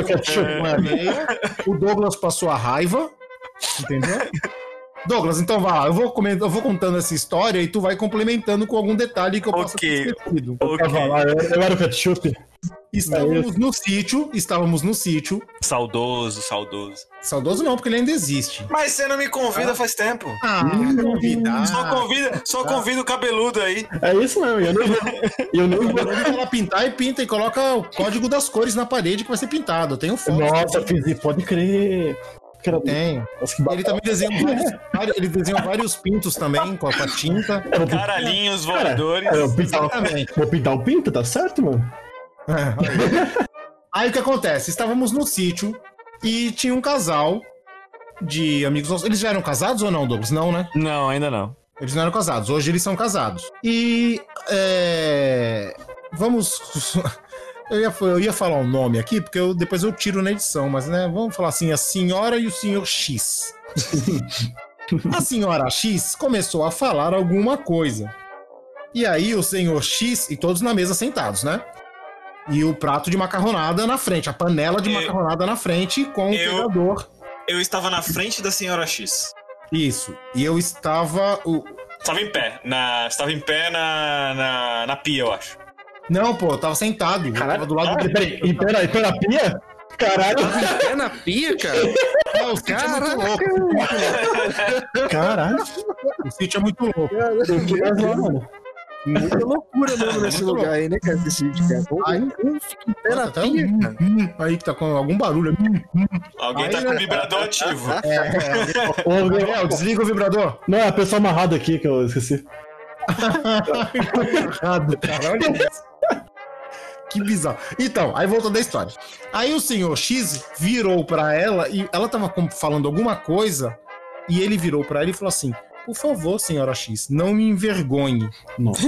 S10: que é
S4: Vergonha alheia. O Douglas passou a raiva, entendeu? Douglas, então vá lá. Eu vou, coment... eu vou contando essa história e tu vai complementando com algum detalhe que eu possa ter esquecido.
S10: Eu tava lá, eu, era o ketchup.
S4: Estávamos no sítio, estávamos no sítio.
S5: Saudoso, saudoso.
S4: Saudoso não, porque ele ainda existe.
S5: Mas você não me convida faz tempo.
S4: Ah, convidar.
S5: Só convida, só convida o cabeludo aí.
S10: É isso mesmo, eu não vou. Eu não vou.
S4: Ela pintar e pinta e coloca o código das cores na parede que vai ser pintado. Eu tenho foto.
S10: Nossa, fiz pode crer. Cara,
S4: Tem. Ele também desenhou vários, ele desenhou vários pintos também com a, com a tinta.
S5: Caralhinhos voadores.
S10: É, eu pintar,
S4: Exatamente.
S10: vou pintar o pinto, tá certo, mano?
S4: Aí o que acontece? Estávamos no sítio e tinha um casal de amigos nossos. Eles já eram casados ou não, Douglas? Não, né?
S5: Não, ainda não.
S4: Eles não eram casados. Hoje eles são casados. E. É... Vamos. Eu ia, eu ia falar um nome aqui, porque eu, depois eu tiro na edição, mas né, vamos falar assim: a senhora e o senhor X. (laughs) a senhora X começou a falar alguma coisa. E aí o senhor X, e todos na mesa sentados, né? E o prato de macarronada na frente, a panela de macarronada na frente com o
S5: Eu-
S4: pegador.
S5: Eu estava na frente da senhora X.
S4: Isso. E eu estava. O...
S5: Estava em pé. Na, estava em pé na, na, na pia, eu acho.
S4: Não, pô, eu tava sentado. Eu tava do lado do.
S10: Peraí, e pera, e pera, pia? Caralho.
S6: É na pia, cara?
S4: É, o sítio é muito louco.
S10: Caralho.
S4: O sítio é muito louco.
S10: Mano.
S6: Muita loucura mesmo nesse
S4: Muito
S6: lugar aí, né, cara? Esse sítio, cara.
S4: Aí,
S6: Fica em pé na
S4: até
S6: pia,
S4: um-
S6: cara.
S4: aí que tá com algum barulho. Hum,
S5: Alguém tá
S4: Aí,
S5: com o
S4: né?
S5: vibrador ativo. (laughs)
S4: É, é.
S10: Ô,
S4: Gabriel, desliga o vibrador.
S10: Não, é a pessoa amarrada aqui que eu esqueci.
S4: Errado, cara. Olha isso. Que bizarro. Então, aí voltando à história. Aí o senhor X virou pra ela e ela tava falando alguma coisa e ele virou pra ela e falou assim: Por favor, senhora X, não me envergonhe.
S10: Nossa.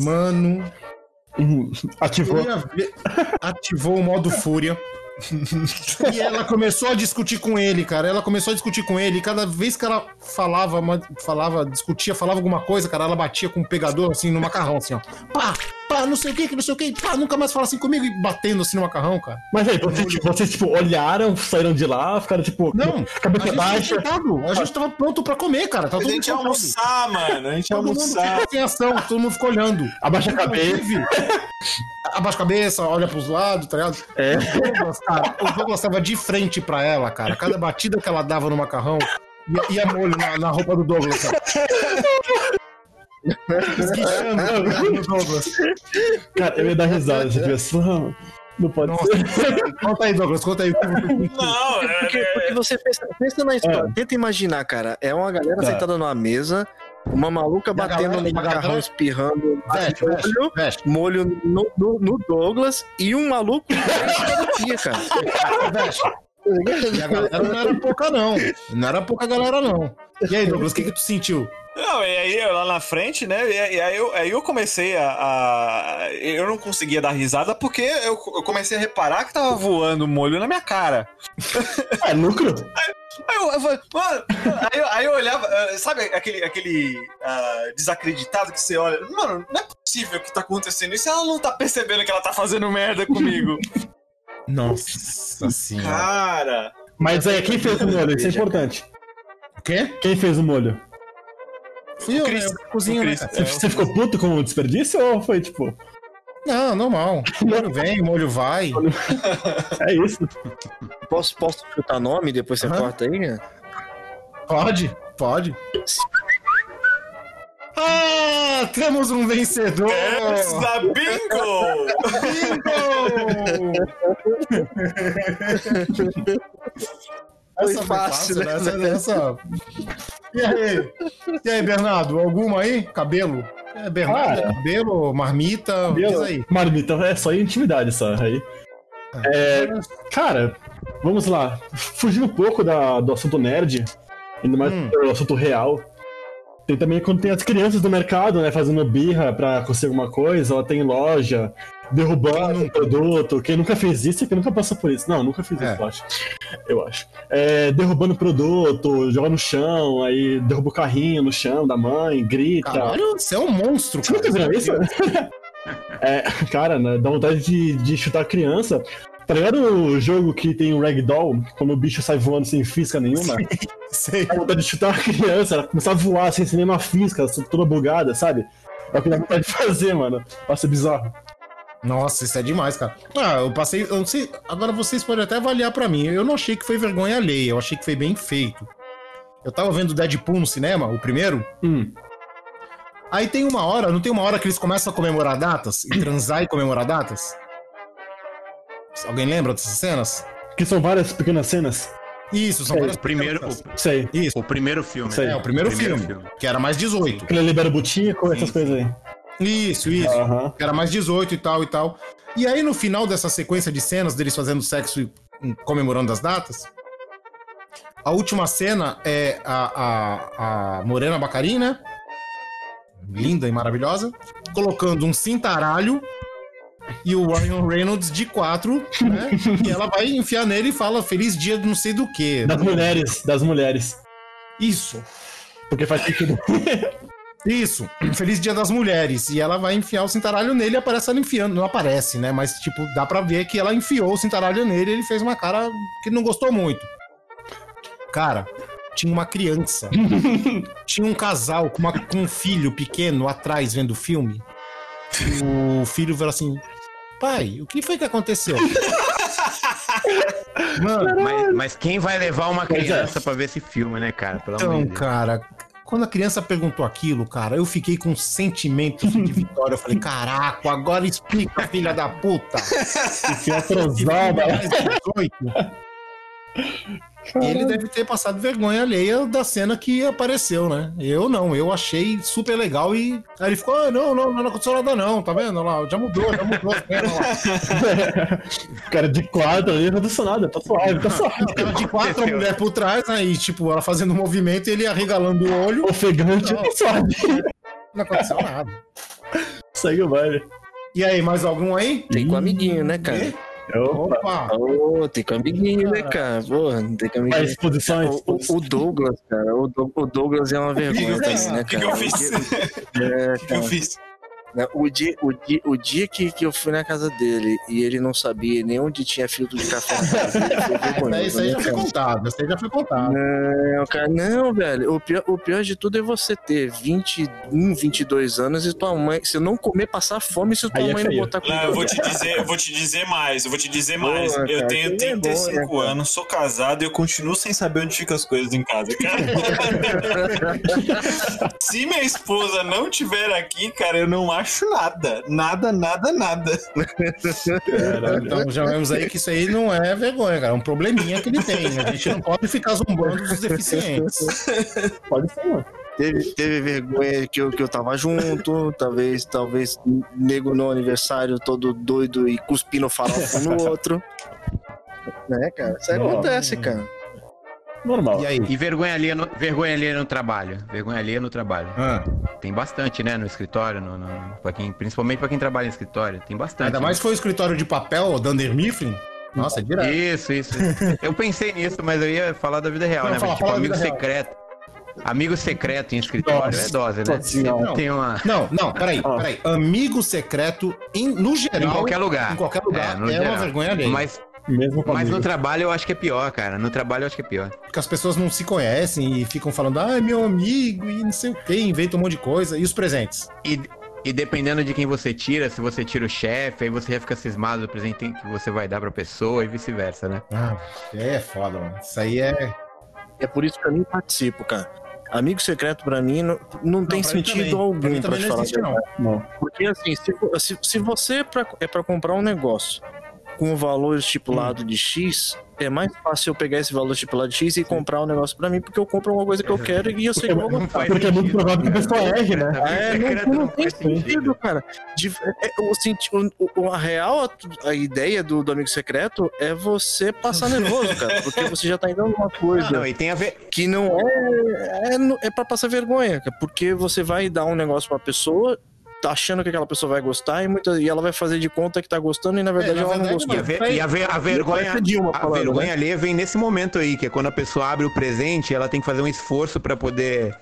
S4: Mano,
S10: Ativou.
S4: ia ver- ativou o modo fúria. E ela começou a discutir com ele, cara. Ela começou a discutir com ele. E cada vez que ela falava, falava, discutia, falava alguma coisa, cara, ela batia com o pegador assim no macarrão, assim, ó. Pá, pá, não sei o que, que não sei o que, pá, nunca mais fala assim comigo e batendo assim no macarrão, cara.
S10: Mas aí, vocês, tipo, vocês, tipo, olharam, saíram de lá, ficaram, tipo,
S4: Não, a
S10: cabeça
S4: gente, tava
S10: baixa.
S4: a gente tava pronto pra comer, cara. Tá
S5: A
S4: todo
S5: gente ia almoçar, mano. A gente ia
S4: Todo mundo
S5: almoçar.
S4: ficou sem ação, todo mundo ficou olhando.
S10: Abaixa a cabeça.
S4: Abaixa a cabeça, olha pros lados, tá ligado?
S10: É.
S4: O Douglas, cara, o Douglas tava de frente pra ela, cara. Cada batida que ela dava no macarrão ia, ia molho na, na roupa do Douglas, cara. (laughs) Douglas.
S10: Cara, eu ia dar risada se tivesse. Não, pode
S4: Nossa,
S10: ser.
S4: conta aí, Douglas, conta aí.
S5: Não, é,
S6: Porque, porque você pensa, pensa na história. Tenta imaginar, cara. É uma galera
S10: Tá.
S6: sentada numa mesa, uma maluca
S4: E a
S6: batendo
S4: galera-
S6: no macarrão,
S4: galera-
S6: espirrando
S4: Veste,
S6: molho,
S4: veste.
S6: molho no, no- no Douglas e um maluco pia, cara.
S4: Veste. E a galera não era pouca, não. Não era pouca galera, não. E aí, Douglas, o que, que tu sentiu?
S5: Não, e aí lá na frente, né? E, aí, eu, aí eu comecei a, a- Eu não conseguia dar risada porque eu, eu comecei a reparar que tava voando molho na minha cara. (laughs)
S10: É lucro?
S5: Aí eu, eu falei, mano, aí, eu- aí eu olhava, ah, sabe aquele, aquele ah, desacreditado que você olha? Mano, não é possível que tá acontecendo isso. Ela não tá percebendo que ela tá fazendo merda comigo. (laughs)
S4: Nossa senhora.
S5: Cara.
S10: Mas aí, quem fez o molho? Isso é importante.
S4: O quê?
S10: Quem fez o molho?
S4: Fui eu,
S5: Cris.
S4: né? Eu cozinho,
S5: O
S4: né,
S5: Cris.
S4: cara?
S10: Você, você ficou puto com o desperdício ou foi tipo.
S4: Não, normal. Molho vem, molho vai.
S10: É isso?
S6: Posso, posso chutar nome e depois você
S4: Aham.
S6: corta aí, né?
S4: Pode, pode. Ah, temos um vencedor!
S5: Essa bingo!
S4: Bingo! (laughs)
S6: Foi
S4: Essa
S6: fácil, né?
S4: Essa, essa... E aí? E aí, Bernardo? Alguma aí? Cabelo? É, Bernardo,
S10: Cara.
S4: cabelo, marmita, diz aí.
S10: Marmita é só intimidade, só. Aí. É, cara, vamos lá. Fugindo um pouco da, do assunto nerd, ainda mais
S4: Hum.
S10: do assunto real. Tem também quando tem as crianças do mercado, né, fazendo birra pra conseguir alguma coisa, ela tem loja, derrubando um produto. Quem nunca fez isso é quem nunca passou por isso. Não, nunca fiz
S4: É.
S10: isso, eu acho. Eu acho. É, derrubando produto, joga no chão, aí derruba o carrinho no chão da mãe, grita.
S4: Caralho, você é um monstro,
S10: Você nunca
S4: cara.
S10: viu isso? É, cara, né, dá vontade de, de chutar a criança. Tá ligado o jogo que tem o Ragdoll, quando o bicho sai voando sem fisca nenhuma?
S4: Sei.
S10: Dá vontade de chutar uma criança, ela começar a voar sem, sem nenhuma fisca, toda bugada, sabe? É o que dá vontade de fazer, mano. Nossa, é bizarro.
S4: Nossa, isso é demais, cara. Ah, eu passei. Eu não sei. Agora vocês podem até avaliar pra mim. Eu não achei que foi vergonha alheia, eu achei que foi bem feito. Eu tava vendo Deadpool no cinema, o primeiro.
S10: Hum.
S4: Aí tem uma hora, não tem uma hora que eles começam a comemorar datas? E transar e comemorar datas? Alguém lembra dessas cenas?
S10: Que são várias pequenas cenas.
S4: Isso, são
S10: Sei.
S4: várias
S7: O primeiro,
S4: pequenas
S7: o,
S10: Sei.
S4: Isso.
S7: o primeiro filme.
S10: Sei.
S4: É, o primeiro, filme, Que era mais 18.
S10: Que ele libera o butico, essas coisas aí.
S4: Isso, isso.
S10: Aham.
S4: Era mais 18 e tal e tal. E aí, no final dessa sequência de cenas deles fazendo sexo e comemorando as datas, a última cena é a, a, a Morena Bacarin, né? Linda e maravilhosa, colocando um cintaralho e o Ryan Reynolds de quatro, né? (laughs) e ela vai enfiar nele e fala feliz dia de não sei do que.
S10: Das mulheres, das mulheres.
S4: Isso.
S10: Porque faz sentido. (laughs)
S4: Isso, (clears throat) Feliz Dia das Mulheres. E ela vai enfiar o cintaralho nele e aparece ela enfiando. Não aparece, né? Mas, tipo, dá pra ver que ela enfiou o cintaralho nele e ele fez uma cara que ele não gostou muito. Cara, tinha uma criança. (laughs) tinha um casal com, uma- com um filho pequeno atrás vendo o filme. O filho falou assim: Pai, o que foi que aconteceu? (laughs) Mano,
S7: Mas, mas quem vai levar uma
S10: é.
S7: criança pra ver esse filme, né, cara? Pelo amor
S4: Então,
S7: de Deus.
S4: cara, quando a criança perguntou aquilo, cara, eu fiquei com um sentimento de vitória. Eu falei, caraca, agora explica, filha da puta. (laughs)
S10: Que atrasada.
S4: Mais 18. Ele deve ter passado vergonha alheia da cena que apareceu, né? Eu não, eu achei super legal e aí ele ficou, ah, não, não, não aconteceu nada não, tá vendo? Olha lá, já mudou, já mudou. a cena lá. (laughs)
S10: Cara, de quatro ali não aconteceu nada, tá suave, tá suave.
S4: Tava de quatro, a mulher por trás, né? E tipo, ela fazendo um movimento e ele arregalando o olho.
S10: Ofegante, tá suave.
S4: Não aconteceu nada.
S10: Segue o baile.
S4: E aí, mais algum aí?
S6: Tem com o amiguinho, né, cara?
S4: Ih,
S10: Opa.
S4: Opa!
S6: Ô, tem com o amiguinho, né, cara? Porra, tem com o
S10: Vai,
S6: amiguinho.
S10: exposição,
S6: O, o-
S10: exposição.
S6: Douglas, cara, o, o Douglas é uma vergonha também, né,
S5: O que,
S6: cara?
S5: que eu fiz?
S6: É,
S5: O que, que eu
S6: cara.
S5: fiz?
S6: Né, O dia, o dia, o dia que, que eu fui na casa dele e ele não sabia nem onde tinha filtro de café na casa dele, foi
S4: Isso aí
S6: né,
S4: já foi
S6: cara?
S4: contado, isso aí já foi contado.
S6: Não, cara, não, velho. O pior, o pior de tudo é você ter 21, 22 anos e tua mãe, se não comer, passar fome se tua
S10: Aí é
S6: mãe não
S10: feio.
S6: botar
S5: Não, eu vou te dizer, eu vou te dizer mais, eu vou te dizer mais.
S6: Boa,
S5: eu
S6: cara,
S5: tenho
S6: que é bom,
S5: 35
S6: né,
S5: anos, sou casado e eu continuo sem saber onde ficam as coisas em casa, cara. (laughs) Se minha esposa não tiver aqui, cara, eu não acho nada. Nada, nada, nada.
S4: Então já vemos aí que isso aí não é vergonha, cara. É um probleminha que ele tem. A gente não pode ficar zombando dos deficientes.
S10: Pode ser, mano.
S6: Teve, teve vergonha que eu, que eu tava junto, talvez, talvez nego no aniversário todo doido e cuspindo farofa no outro. Né, cara? Isso aí acontece, cara.
S10: Normal.
S4: E aí?
S7: E vergonha alheia, no, vergonha alheia no trabalho. Vergonha alheia no trabalho.
S4: Ah,
S7: Tem bastante, né, no escritório, no, no, pra quem, principalmente pra quem trabalha em escritório. Tem bastante.
S4: ainda
S7: né?
S4: mais se foi o escritório de papel, Dunder Mifflin. Nossa, é direto.
S7: Isso, isso. (laughs) eu pensei nisso, mas eu ia falar da vida real,
S4: Não,
S7: né?
S4: fala-
S7: Mas, tipo, amigo
S4: vida real.
S7: secreto. Amigo secreto em escritório
S10: Nossa,
S7: é dose, né? Sempre tem uma.
S4: Não, não, peraí,
S10: Ah.
S4: peraí. Amigo secreto, em, no geral.
S7: Em qualquer lugar.
S4: Em qualquer lugar. É,
S7: no
S4: uma vergonha alheia.
S7: Mas,
S10: Mesmo com
S7: mas no trabalho eu acho que é pior, cara. No trabalho eu acho que é pior.
S4: Porque as pessoas não se conhecem e ficam falando, ah, é meu amigo, e não sei o quê, inventam um monte de coisa. E os presentes?
S7: E, e dependendo de quem você tira, se você tira o chefe, aí você já fica cismado do presente que você vai dar pra pessoa e vice-versa, né?
S4: Ah, é foda, mano. Isso aí é.
S6: É por isso que eu nem participo, cara. Amigo secreto pra mim não, não tem
S4: pra mim
S6: sentido.
S4: Pra
S6: algum
S4: mim
S6: pra
S4: não
S6: falar.
S4: existe, não.
S10: Não.
S6: Porque assim, se, se, se você é pra, é pra comprar um negócio com o valor estipulado
S4: Hum.
S6: de X, é mais fácil eu pegar esse valor estipulado de X e comprar um negócio pra mim, porque eu compro uma coisa que eu quero e eu sei que eu vou
S7: Não
S6: gostar.
S10: Porque é muito provável que a pessoa erre, né?
S6: É, não, não
S7: não
S6: tem
S7: sentido.
S6: cara. De- é, é, o, senti- o- o- a real, a, a ideia do, do amigo secreto é você passar nervoso, cara. Porque você já tá indo numa coisa
S7: Não, e tem a ver.
S6: que não é. É, é pra passar vergonha, cara. Porque você vai dar um negócio pra pessoa. Tá achando que aquela pessoa vai gostar e, muita, e ela vai fazer de conta que tá gostando e na verdade
S4: na
S6: ela não
S4: verdade,
S6: gostou.
S7: E a, ver- e a ver- a vergonha, a
S6: falando,
S7: vergonha
S6: né?
S7: alheia vem nesse momento aí, que é quando a pessoa abre o presente, ela tem que fazer um esforço pra poder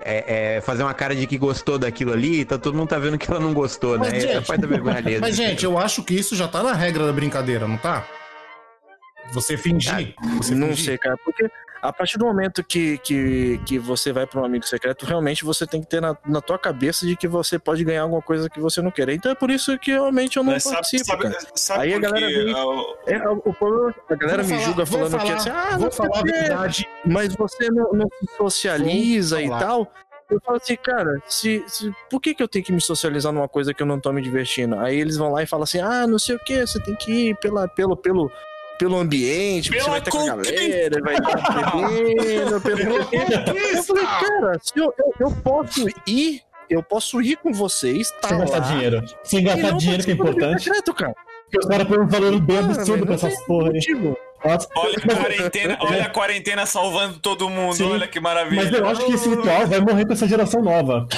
S7: é, é, fazer uma cara de que gostou daquilo ali, então todo mundo tá vendo que ela não gostou,
S4: Mas,
S7: né? Essa
S4: gente,
S7: parte da vergonha alheia. (laughs)
S4: Mas, gente, eu acho que isso já tá na regra da brincadeira, não tá? Você fingir. Você
S6: não
S4: fingir.
S6: sei, cara, porque a partir do momento que, que, que você vai para um amigo secreto, realmente você tem que ter na, na tua cabeça de que você pode ganhar alguma coisa que você não quer. Então é por isso que realmente eu não
S5: Mas
S6: participo,
S5: sabe-
S6: cara.
S5: sabe
S6: Aí a
S5: por
S6: galera vem,
S5: Ah, o-
S6: é, o problema, a galera
S4: Vou
S6: me
S4: falar-
S6: julga falando que
S4: falar-
S6: assim, ah,
S4: vou falar a verdade.
S6: mas você não, não se socializa e
S4: falar.
S6: tal. Eu falo assim, cara, se, se- por que, que eu tenho que me socializar numa coisa que eu não tô me divertindo? Aí eles vão lá e falam assim, ah, não sei o que, você tem que ir pela, pelo, pelo, pelo ambiente, porque você
S5: Pela
S6: vai estar com a galera, vai estar bebendo, (laughs) pelo Eu falei, cara, se eu, eu, eu posso ir, eu posso ir com vocês, tá
S10: Sem gastar
S6: lá,
S10: dinheiro. Sem gastar dinheiro, que é importante.
S6: secreto, cara.
S10: Porque os caras põem um valor bem
S6: Ah,
S10: absurdo pra
S6: não
S10: essas porra aí.
S6: motivo.
S10: Nossa,
S5: Olha a quarentena, olha a quarentena salvando todo mundo,
S10: Sim.
S5: olha que maravilha.
S10: Mas eu acho que esse ritual vai morrer com essa geração nova.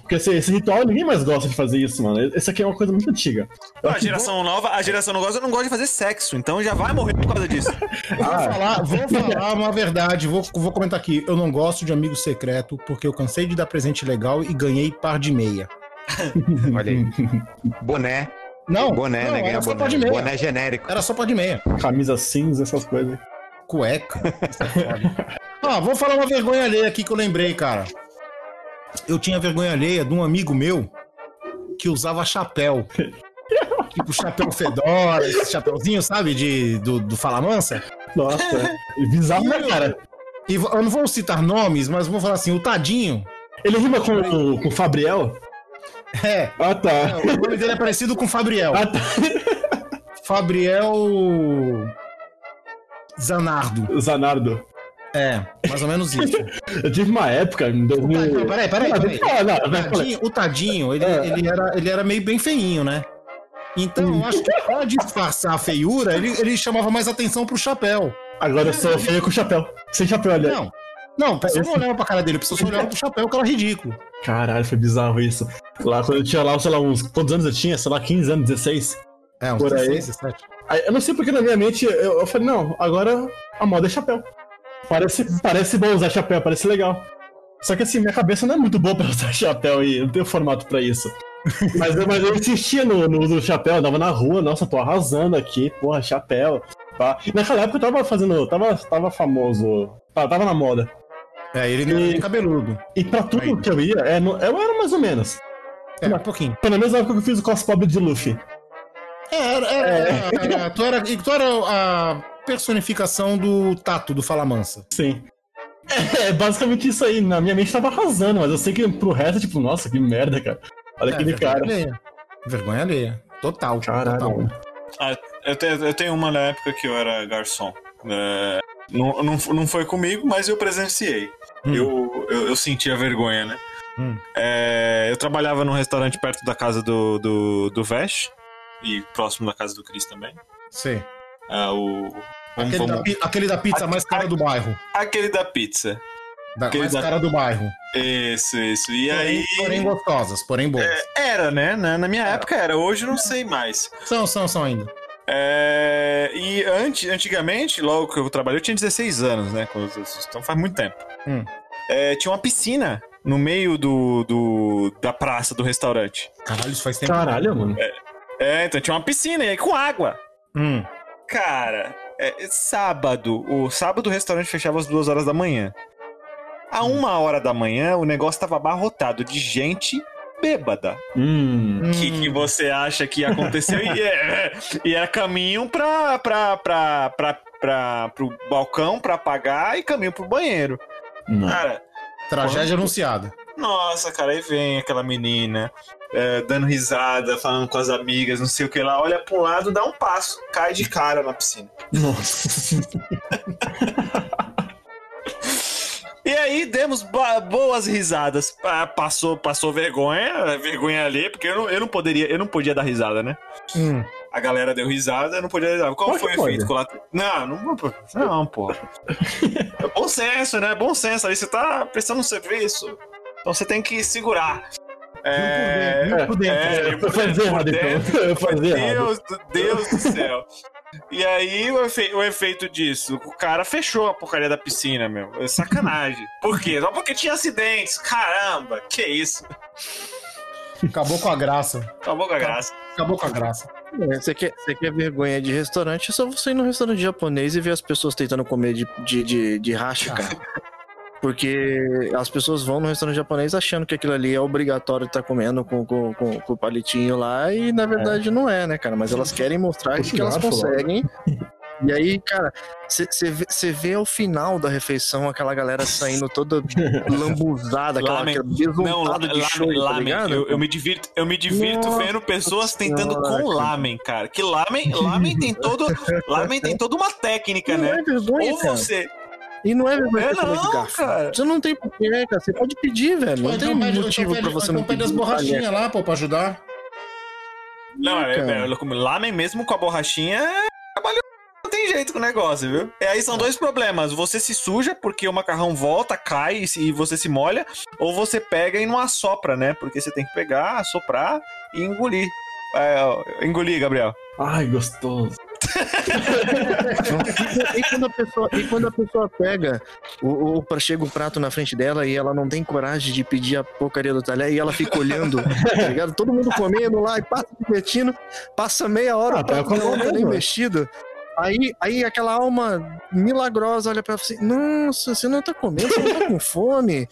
S10: Porque esse, esse ritual ninguém mais gosta de fazer isso, mano. Esse aqui é uma coisa muito antiga. Eu
S5: A geração nova, a geração não gosta, não gosta de fazer sexo, então já vai morrer por causa disso. (laughs)
S4: Vou falar, vou falar uma verdade, vou, vou comentar aqui. Eu não gosto de amigo secreto porque eu cansei de dar presente legal e ganhei par de meia. (laughs)
S7: Olha aí. (laughs) Boné.
S4: Não,
S7: Boné,
S4: não,
S7: né?
S4: era
S7: Ganha
S4: só
S7: boné.
S4: meia.
S7: Boné genérico.
S4: Era só par de meia.
S10: Camisa cinza, essas coisas.
S4: Cueca. (laughs) É. Ah, vou falar uma vergonha alheia aqui que eu lembrei, cara. Eu tinha vergonha alheia de um amigo meu que usava chapéu. (laughs) tipo chapéu fedora, esse chapéuzinho, sabe? De, do, do Fala Mansa.
S10: Nossa, é bizarro, né, cara?
S4: E eu não vou citar nomes, mas vou falar assim, o Tadinho.
S10: Ele rima com, com o Fabriel?
S4: É.
S10: Ah, tá.
S4: É, o nome dele é parecido com Fabriel.
S10: Ah, tá. (laughs)
S4: Fabriel Zanardo.
S10: Zanardo.
S4: É, mais ou menos isso. (laughs)
S10: Eu tive uma época em 2000...
S4: Não, peraí, peraí,
S10: Não,
S4: peraí.
S10: Não,
S4: o,
S10: vai, fala.
S4: tadinho, o Tadinho, ele,
S10: É.
S4: ele, era, ele era meio bem feinho, né? Então, eu acho que pra disfarçar a feiura, ele, ele chamava mais atenção pro chapéu.
S10: Agora eu sou feio com chapéu. Sem chapéu, aliás.
S4: Não, não, pessoa não olhava pra cara dele, pessoa só olhava pro chapéu, que era ridículo.
S10: Caralho, foi bizarro isso. Lá quando eu tinha lá, sei lá, uns. Quantos anos eu tinha? Sei lá, 15 anos, 16.
S4: É, uns
S10: Por aí.
S4: 16, 17.
S10: Aí, eu não sei porque na minha mente eu, eu falei, não, agora a moda é chapéu. Parece, parece bom usar chapéu, parece legal. Só que assim, minha cabeça não é muito boa pra (laughs) usar chapéu e eu não tenho formato pra isso. Mas, eu- mas eu insistia no, no uso do chapéu, eu andava na rua, nossa, tô arrasando aqui, porra, chapéu. Pá. Naquela época eu tava fazendo, tava, tava famoso, tava na moda.
S4: É, ele não era nem cabeludo.
S10: E pra tudo que eu ia, é, eu era mais ou menos.
S4: É, um pouquinho.
S10: Pelo menos na época que eu fiz o cosplay de Luffy.
S4: É, era, era, era- era- tu, era, e tu era a personificação do Tato, do Fala Mansa.
S10: Sim. É, basicamente isso aí. Na minha mente tava arrasando, mas eu sei que pro resto, tipo, nossa, que merda, cara. Olha
S4: É,
S10: aquele
S4: vergonha
S10: cara.
S4: alheia. Vergonha alheia. Total.
S10: Caralho.
S4: Total.
S5: Ah, eu, tenho, eu tenho uma na época que eu era garçom. É, não, não, não foi comigo, mas eu presenciei. Eu, eu, eu senti a vergonha, né?
S4: Hum.
S5: É, eu trabalhava num restaurante perto da casa do, do, do Vesh e próximo da casa do Cris também.
S4: Sei.
S5: Ah, o, vamos-
S4: Aquele, Da,
S5: vamos-
S4: pi- aquele da pizza mais cara do bairro.
S5: aquele da pizza.
S4: Da,
S5: Aquele
S4: mais
S5: da-
S4: cara do bairro.
S5: Isso, isso. E
S4: Porém,
S5: aí.
S4: porém gostosas, porém boas.
S5: Era, né? Na, na minha época era, hoje eu não sei mais.
S4: São, são, são ainda.
S5: É, e antes, antigamente, logo que eu trabalhei, eu tinha 16 anos, né? Então faz muito tempo.
S4: Hum.
S5: É, tinha uma piscina no meio do, do- da praça do restaurante.
S4: Caralho, isso faz tempo.
S10: Caralho, mano.
S5: É, então tinha uma piscina e aí com água.
S4: Hum.
S5: Cara, é, sábado, o sábado o restaurante fechava às duas horas da manhã. A uma hora da manhã o negócio tava abarrotado de gente bêbada.
S10: Hum.
S5: O que, que você acha que aconteceu? e, é, (laughs) e era caminho pra, pra, pra, pra, pra, pro balcão pra pagar e caminho pro banheiro. Cara,
S4: Tragédia anunciada.
S5: nossa, cara, aí vem aquela menina é, dando risada, falando com as amigas, não sei o que lá, olha pro lado, dá um passo, cai de cara na piscina.
S10: Nossa. (laughs)
S5: aí demos boas risadas. Pa- Passou, passou vergonha, vergonha ali, porque eu não, eu não poderia, eu não podia dar risada, né?
S4: Hum.
S5: A galera deu risada, eu não podia dar. Qual
S10: Pode,
S5: foi o efeito colateral? Não, não, não, pô. (laughs) É bom senso, né? Bom senso. Ali você tá prestando um serviço. Então você tem que segurar. É,
S10: por dentro.
S5: é,
S10: Eu errado, então. Eu fazia errado.
S5: Deus, do- Deus do céu. E aí, o, efe- o efeito disso, o cara fechou a porcaria da piscina, meu. É sacanagem. Por quê? Só porque tinha acidentes. Caramba, que isso.
S4: Acabou com a graça.
S5: Acabou com a graça.
S4: Acabou com a graça.
S6: É, Você quer, você quer vergonha de restaurante? É só você ir no restaurante japonês e ver as pessoas tentando comer de, de, de, de racha, cara. (laughs) Porque as pessoas vão no restaurante japonês achando que aquilo ali é obrigatório estar comendo com, com, com, com o palitinho lá, e na verdade não é, né, cara? Mas elas querem mostrar
S10: Puxa
S6: que elas conseguem. (laughs) E aí, cara, você vê, ao final da refeição aquela galera saindo toda (laughs) lambuzada, aquela,
S5: Lamen.
S6: aquela
S5: Não,
S6: besuntada de
S5: lamen,
S6: show, tá
S5: lamen.
S6: ligado?
S5: eu, eu me divirto, eu me divirto
S6: Nossa
S5: vendo pessoas tentando
S6: senhora,
S5: com lamen, cara. Que lamen, lamen tem todo, (laughs) lamen tem toda uma técnica,
S6: Não
S5: né?
S6: é vergonha,
S5: Ou
S6: cara. E não é vergonha
S5: É não,
S6: garfo.
S5: cara.
S6: Você não tem porquê, cara. Você pode pedir, velho. Não
S4: Então
S6: tem
S4: pede-
S6: motivo
S4: então
S6: pra você não
S4: então pede
S6: pedir.
S4: as borrachinhas lá, pô, pra ajudar.
S5: Não, é, é, lamen mesmo com a borrachinha é trabalho não tem jeito com o negócio, viu? E aí são dois problemas. Você se suja porque o macarrão volta, cai e se- você se molha, ou você pega e não assopra, né? Porque você tem que pegar, assoprar e engolir. É, engolir, Gabriel.
S10: Ai, gostoso. (laughs)
S6: E quando a pessoa, e quando a pessoa pega, o, o, chega um prato na frente dela e ela não tem coragem de pedir a porcaria do talher e ela fica olhando, tá ligado? Todo mundo comendo lá e passa divertindo, passa meia hora,
S10: Ah,
S6: o prato não tá nem mexido. Aí, aí aquela alma milagrosa olha pra você, nossa, você não tá comendo, você não tá com fome.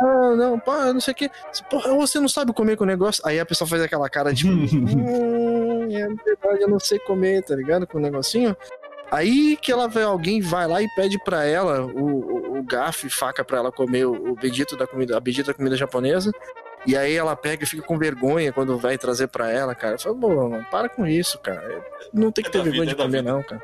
S6: Não, não, pá, não sei o que. Porra, você não sabe comer com o negócio. Aí a pessoa faz aquela cara de. (laughs) hum, é verdade, eu não sei comer, tá ligado? Com o negocinho. Aí que ela vê alguém vai lá e pede pra ela o, o, o garfo e faca pra ela comer o, o bendito da comida, a bendita comida japonesa. E aí ela pega e fica com vergonha quando vai trazer pra ela, cara. Fala, pô, mano, para com isso, cara. Não tem que
S5: É
S6: ter vergonha
S5: vida,
S6: de
S5: é
S6: comer,
S5: vida.
S6: não, cara.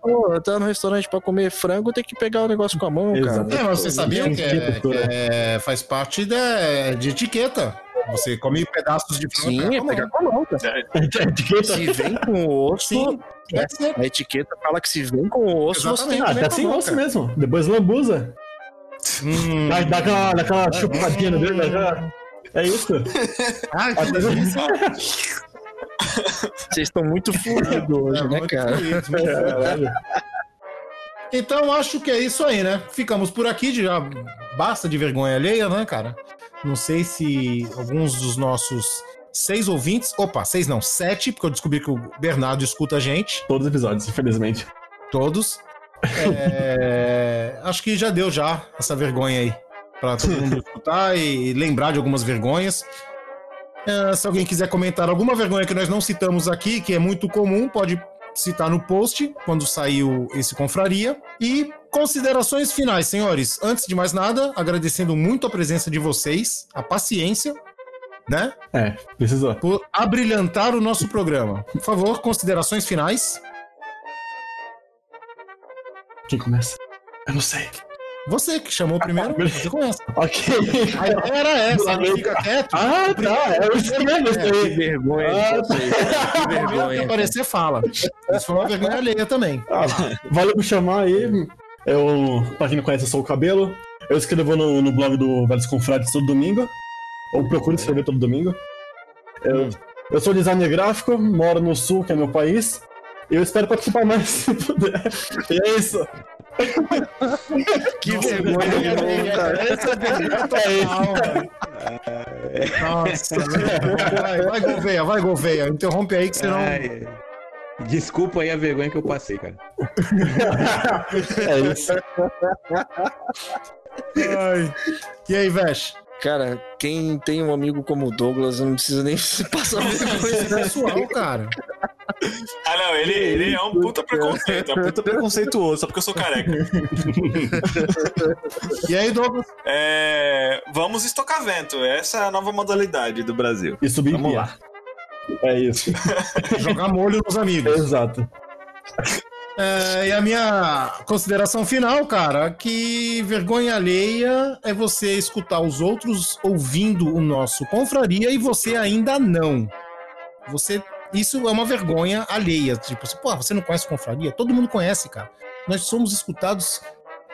S6: Pô, tá no restaurante pra comer frango, tem que pegar o negócio com a mão, cara.
S4: É, mas você sabia que, é, que é- faz parte da, de etiqueta. Você come pedaços de frango.
S6: Sim, é pegar com a mão, cara.
S10: Etiqueta.
S6: Se vem com o osso,
S4: Sim.
S6: é, a etiqueta fala que se vem com o osso, você tem que
S10: Ah, tá sem osso
S6: cara.
S10: mesmo. Depois lambuza.
S4: Hum.
S10: Dá, dá aquela, dá aquela chupadinha no dedo. já. É isso.
S4: Ah, que delícia.
S6: Vocês estão muito fluidos hoje,
S4: É,
S6: né, cara?
S4: fluido, fluido. Então acho que é isso aí, né? Ficamos por aqui, já basta de vergonha alheia, né, cara? Não sei se alguns dos nossos seis ouvintes, opa, seis não, sete, porque eu descobri que o Bernardo escuta a gente,
S10: Todos os episódios, infelizmente.
S4: todos. É, acho que já deu já essa vergonha aí para todo mundo escutar e lembrar de algumas vergonhas. É, se alguém quiser comentar alguma vergonha que nós não citamos aqui, que é muito comum, pode citar no post quando saiu esse confraria. E considerações finais, senhores. Antes de mais nada, agradecendo muito a presença de vocês, a paciência, né?
S10: É, precisou.
S4: Por abrilhantar o nosso programa. Por favor, considerações finais.
S10: Quem começa? Eu não sei.
S4: Você que chamou primeiro, você começa.
S10: Ok.
S4: A ideia era essa, a gente fica quieto.
S10: Ah, tá. É o esquema isso
S6: Que
S10: aí.
S6: vergonha
S10: Ah,
S6: vocês. Que vergonha.
S4: aparecer, fala. Isso foi uma vergonha alheia também.
S10: Ah, valeu por chamar aí. Eu, pra quem não conhece, eu sou o Cabelo. Eu escrevo no, no blog do Velhos Confrades todo domingo. Ou procuro escrever todo domingo. Eu, eu sou designer gráfico, moro no sul, que é meu país. E eu espero participar mais (laughs) se puder. E é isso.
S6: Que vergonha de novo, cara.
S4: Essa é vergonha total, velho. Nossa, vai, vai, Gouveia, vai, Gouveia. Interrompe aí que senão.
S7: Ai, Desculpa aí a vergonha que eu passei, cara.
S10: É isso.
S4: Ai. E aí, Vesh?
S6: Cara, quem tem um amigo como o Douglas não precisa nem (laughs) passar
S4: Isso é
S6: vergonha.
S4: pessoal, cara.
S5: Ah, não, ele, ele é um puta preconceito, é um puta preconceituoso, só porque eu sou careca.
S4: E aí, Douglas?
S5: É, vamos estocar vento, essa é a nova modalidade do Brasil.
S10: E subir
S5: Vamos lá.
S10: É isso. (laughs)
S4: Jogar molho nos amigos.
S10: Exato.
S4: É, e a minha consideração final, cara, que vergonha alheia é você escutar os outros ouvindo o nosso confraria e você ainda não. Você, isso é uma vergonha alheia. Tipo, assim, pô, você não conhece confraria? Todo mundo conhece, cara. Nós somos escutados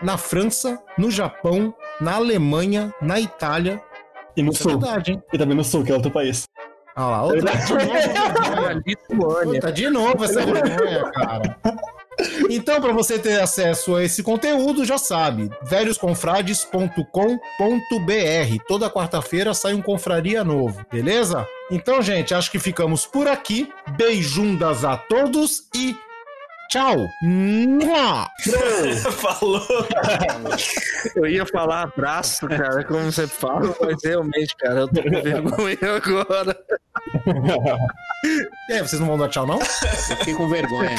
S4: na França, no Japão, na Alemanha, na Itália.
S10: E no
S4: é
S10: sul.
S4: verdade, hein?
S10: E também no sul, que é outro país.
S4: Ah lá, outra de novo, vergonha.
S6: Lituânia.
S4: Puta, de novo essa vergonha, cara. Então, para você ter acesso a esse conteúdo, já sabe, velhosconfrades.com.br. Toda quarta-feira sai um confraria novo, beleza? Então, gente, acho que ficamos por aqui. Beijundas a todos e tchau. (laughs)
S5: Falou.
S6: Eu ia falar abraço, cara, como você fala, mas realmente, cara, eu tô com vergonha agora.
S4: E aí, vocês não vão dar tchau, não?
S9: Eu fiquei com vergonha. (laughs)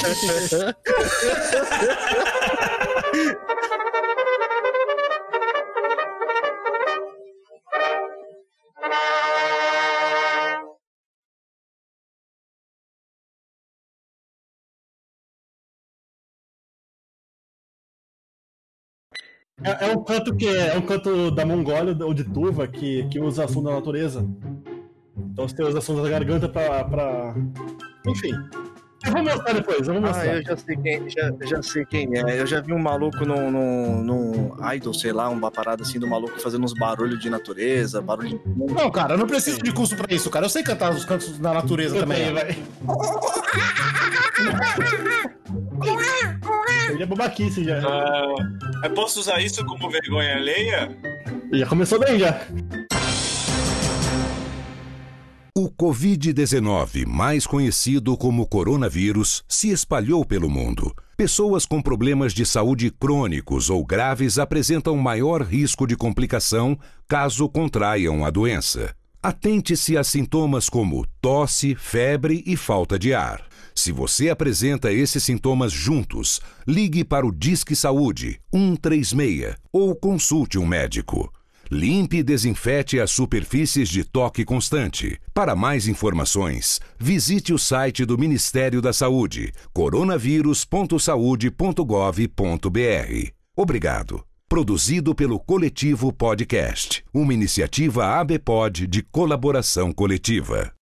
S10: É, é um canto que é, é um canto da Mongólia ou de Tuva que, que usa som da natureza. Então você usa som da garganta pra. pra... Enfim. Eu vou mostrar depois, eu vou
S6: Ah,
S10: mostrar.
S6: eu já sei quem, já, já sei quem é. Eu já vi um maluco num, num, num idol, sei lá, uma parada assim do maluco fazendo uns barulhos de natureza, barulho de.
S4: Não, cara, eu não preciso de curso pra isso, cara. Eu sei cantar os cantos da natureza
S10: Eu
S4: também.
S10: tenho, vai. (laughs) (laughs) Ele é babaquice já.
S5: Eu posso usar isso como vergonha alheia?
S10: Já começou bem já.
S1: O Covid-19, mais conhecido como coronavírus, se espalhou pelo mundo. Pessoas com problemas de saúde crônicos ou graves apresentam maior risco de complicação caso contraiam a doença. Atente-se a sintomas como tosse, febre e falta de ar. Se você apresenta esses sintomas juntos, ligue para o Disque Saúde 136 ou consulte um médico. Limpe e desinfete as superfícies de toque constante. Para mais informações, visite o site do Ministério da Saúde, coronavírus.saude.gov.br. Obrigado. Produzido pelo Coletivo Podcast, uma iniciativa ABPOD de colaboração coletiva.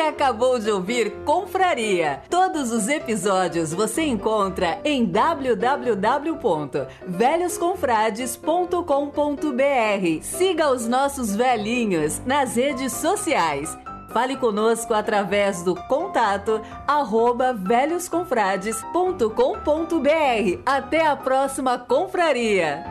S16: Acabou de ouvir Confraria. Todos os episódios você encontra em www.velhosconfrades.com.br. Siga os nossos velhinhos nas redes sociais. Fale conosco através do contato arroba velhosconfrades.com.br. Até a próxima confraria!